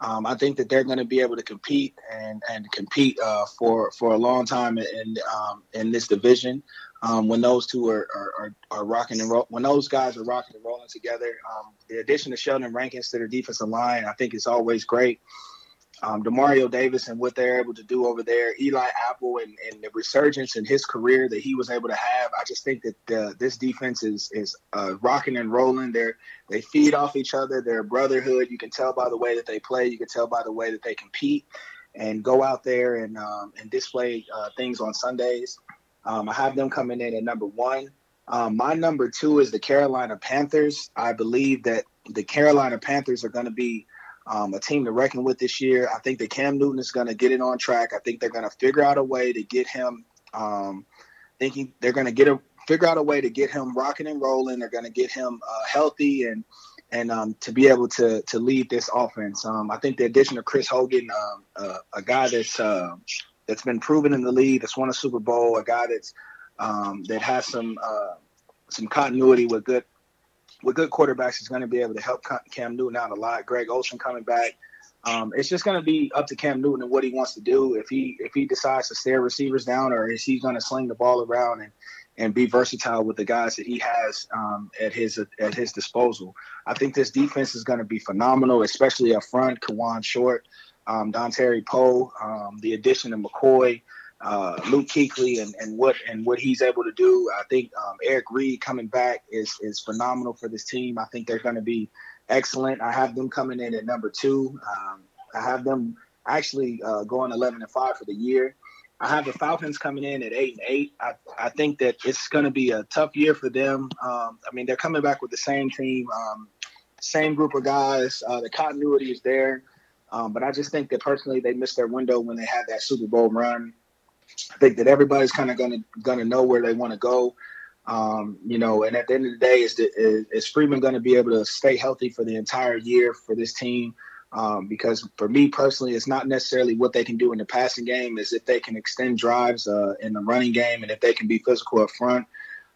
um, I think that they're going to be able to compete and and compete uh, for for a long time in um, in this division. Um, when those two are, are, are, rocking and when those guys are rocking and rolling together, um, the addition of Sheldon Rankins to their defensive line, I think is always great um, Demario Davis and what they're able to do over there, Eli Apple and, and the resurgence in his career that he was able to have. I just think that uh, this defense is is uh, rocking and rolling. They they feed off each other. They're a brotherhood. You can tell by the way that they play. You can tell by the way that they compete and go out there and um, and display uh, things on Sundays. Um, I have them coming in at number one. Um, my number two is the Carolina Panthers. I believe that the Carolina Panthers are going to be um, a team to reckon with this year. I think that Cam Newton is going to get it on track. I think they're going to figure out a way to get him. Um, thinking they're going to get a figure out a way to get him rocking and rolling. They're going to get him uh, healthy and and um, to be able to to lead this offense. Um, I think the addition of Chris Hogan, um, uh, a guy that's uh, that's been proven in the league, that's won a Super Bowl, a guy that's um, that has some uh, some continuity with good with good quarterbacks is going to be able to help Cam Newton out a lot. Greg Olsen coming back. Um, it's just going to be up to Cam Newton and what he wants to do. If he if he decides to stare receivers down, or is he going to sling the ball around and and be versatile with the guys that he has um, at his at his disposal. I think this defense is going to be phenomenal, especially up front. Kawann Short, um, Terry Poe, um, the addition of McCoy, uh, Luke Kuechly and, and what and what he's able to do. I think um, Eric Reid coming back is is phenomenal for this team. I think they're going to be excellent. I have them coming in at number two. Um, I have them actually uh, going 11 and five for the year. I have the Falcons coming in at eight and eight. I, I think that it's going to be a tough year for them. Um, I mean, they're coming back with the same team, um, same group of guys. Uh, the continuity is there. Um, but I just think that personally they missed their window when they had that Super Bowl run. I think that everybody's kind of gonna gonna know where they want to go. Um, you know, and at the end of the day, is, the, is, is Freeman going to be able to stay healthy for the entire year for this team? Um, because for me personally, it's not necessarily what they can do in the passing game, is if they can extend drives uh, in the running game and if they can be physical up front.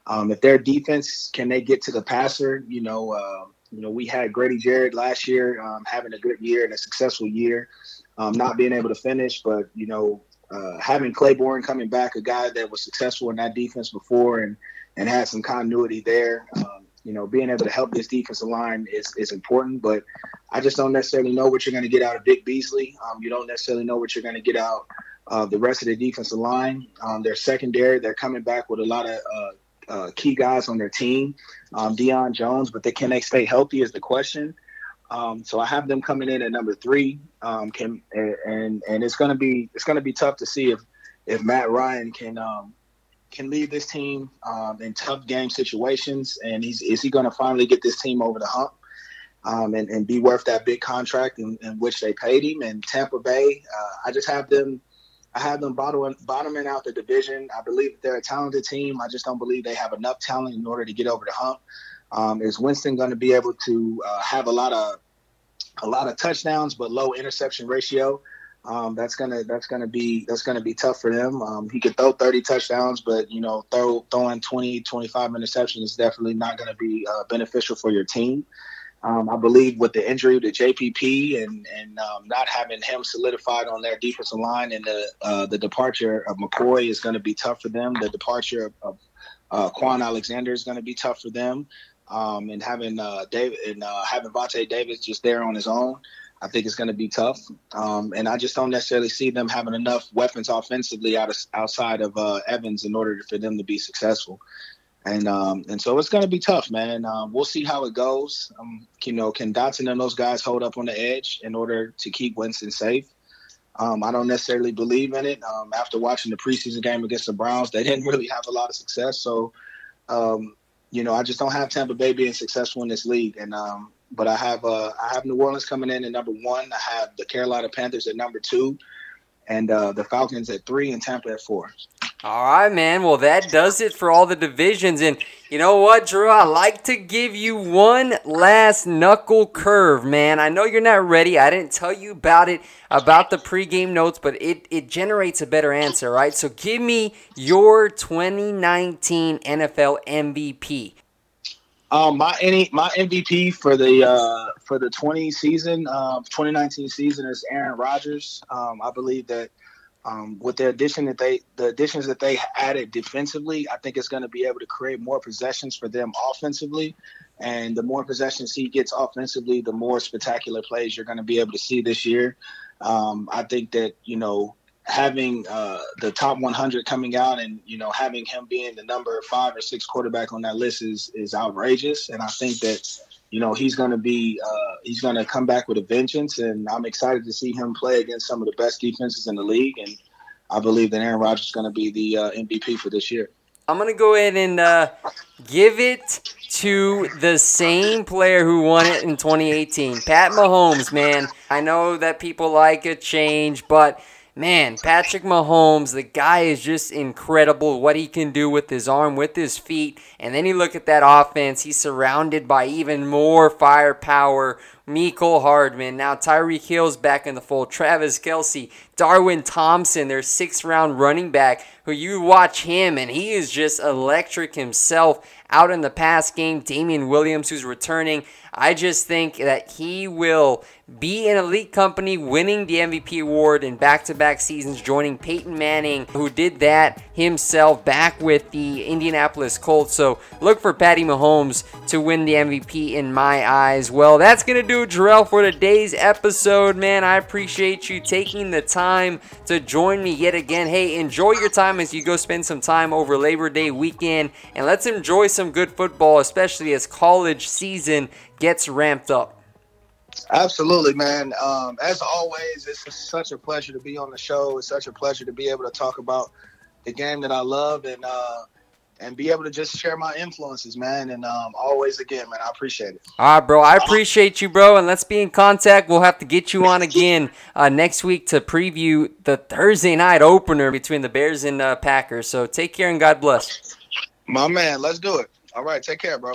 Um, if their defense can they get to the passer, you know, uh, you know, we had Grady Jarrett last year um, having a good year and a successful year, um, not being able to finish, but you know, uh, having Clayborn coming back, a guy that was successful in that defense before and and had some continuity there. Um, you know, being able to help this defensive line is is important, but I just don't necessarily know what you're going to get out of Vic Beasley. Um, you don't necessarily know what you're going to get out of the rest of the defensive line. Um, they're secondary. They're coming back with a lot of uh, uh, key guys on their team. Um, Deion Jones, but they can they stay healthy is the question. Um, so I have them coming in at number three. Um, can and and it's gonna be it's gonna be tough to see if if Matt Ryan can um, can lead this team um, in tough game situations, and he's is he gonna finally get this team over the hump um, and and be worth that big contract in, in which they paid him? And Tampa Bay, uh, I just have them. I have them bottoming, bottoming out the division. I believe they're a talented team. I just don't believe they have enough talent in order to get over the hump. Um, is Winston going to be able to uh, have a lot of a lot of touchdowns but low interception ratio? Um, that's gonna that's gonna be that's gonna be tough for them. Um, he could throw 30 touchdowns, but you know, throw throwing 20, 25 interceptions is definitely not going to be uh, beneficial for your team. Um, I believe with the injury to JPP and and um, not having him solidified on their defensive line and the uh, the departure of McCoy is going to be tough for them. The departure of, of uh, Kwon Alexander is going to be tough for them um, and having uh, David and uh, having Vontae Davis just there on his own, I think it's going to be tough. Um, and I just don't necessarily see them having enough weapons offensively out of, outside of uh, Evans in order for them to be successful. And um, and so it's going to be tough, man. Um, we'll see how it goes. Um, you know, can Dotson and those guys hold up on the edge in order to keep Winston safe? Um, I don't necessarily believe in it. Um, after watching the preseason game against the Browns, they didn't really have a lot of success. So, um, you know, I just don't have Tampa Bay being successful in this league. And um, but I have uh, I have New Orleans coming in at number one. I have the Carolina Panthers at number two, and uh, the Falcons at three, and Tampa at four. All right, man. Well, that does it for all the divisions. And you know what, Drew? I like to give you one last knuckle curve, man. I know you're not ready. I didn't tell you about it, about the pregame notes, but it, it generates a better answer, right? So give me your 2019 NFL MVP. Um, my any my MVP for the uh, for the 20 season, uh, 2019 season is Aaron Rodgers. Um, I believe that um, with the addition that they the additions that they added defensively, I think it's going to be able to create more possessions for them offensively. And the more possessions he gets offensively, the more spectacular plays you're going to be able to see this year. Um, I think that you know having uh, the top 100 coming out and you know having him being the number five or six quarterback on that list is is outrageous. And I think that you know he's going to be uh, he's going to come back with a vengeance, and I'm excited to see him play against some of the best defenses in the league. And I believe that Aaron Rodgers is going to be the uh, MVP for this year. I'm going to go ahead and uh, give it to the same player who won it in 2018, Pat Mahomes. Man, I know that people like a change, but man, Patrick Mahomes, the guy is just incredible what he can do with his arm, with his feet. And then you look at that offense, he's surrounded by even more firepower. Mecole Hardman. Now Tyreek Hill's back in the fold. Travis Kelce, Darwin Thompson, their sixth round running back, who you watch him and he is just electric himself out in the pass game. Damien Williams, who's returning. I just think that he will be an elite company, winning the MVP award in back to back seasons, joining Peyton Manning, who did that himself back with the Indianapolis Colts. So look for Patty Mahomes to win the MVP in my eyes. Well, that's going to do it, Jerel, for today's episode, man. I appreciate you taking the time to join me yet again. Hey, enjoy your time as you go spend some time over Labor Day weekend, and let's enjoy some good football, especially as college season gets ramped up. Absolutely, man. Um, as always, it's such a pleasure to be on the show. It's such a pleasure to be able to talk about the game that I love and uh, and be able to just share my influences, man. And um, always, again, man, I appreciate it. All right, bro. I appreciate you, bro. And let's be in contact. We'll have to get you on again uh, next week to preview the Thursday night opener between the Bears and uh, Packers. So take care and God bless. My man, let's do it. All right, take care, bro.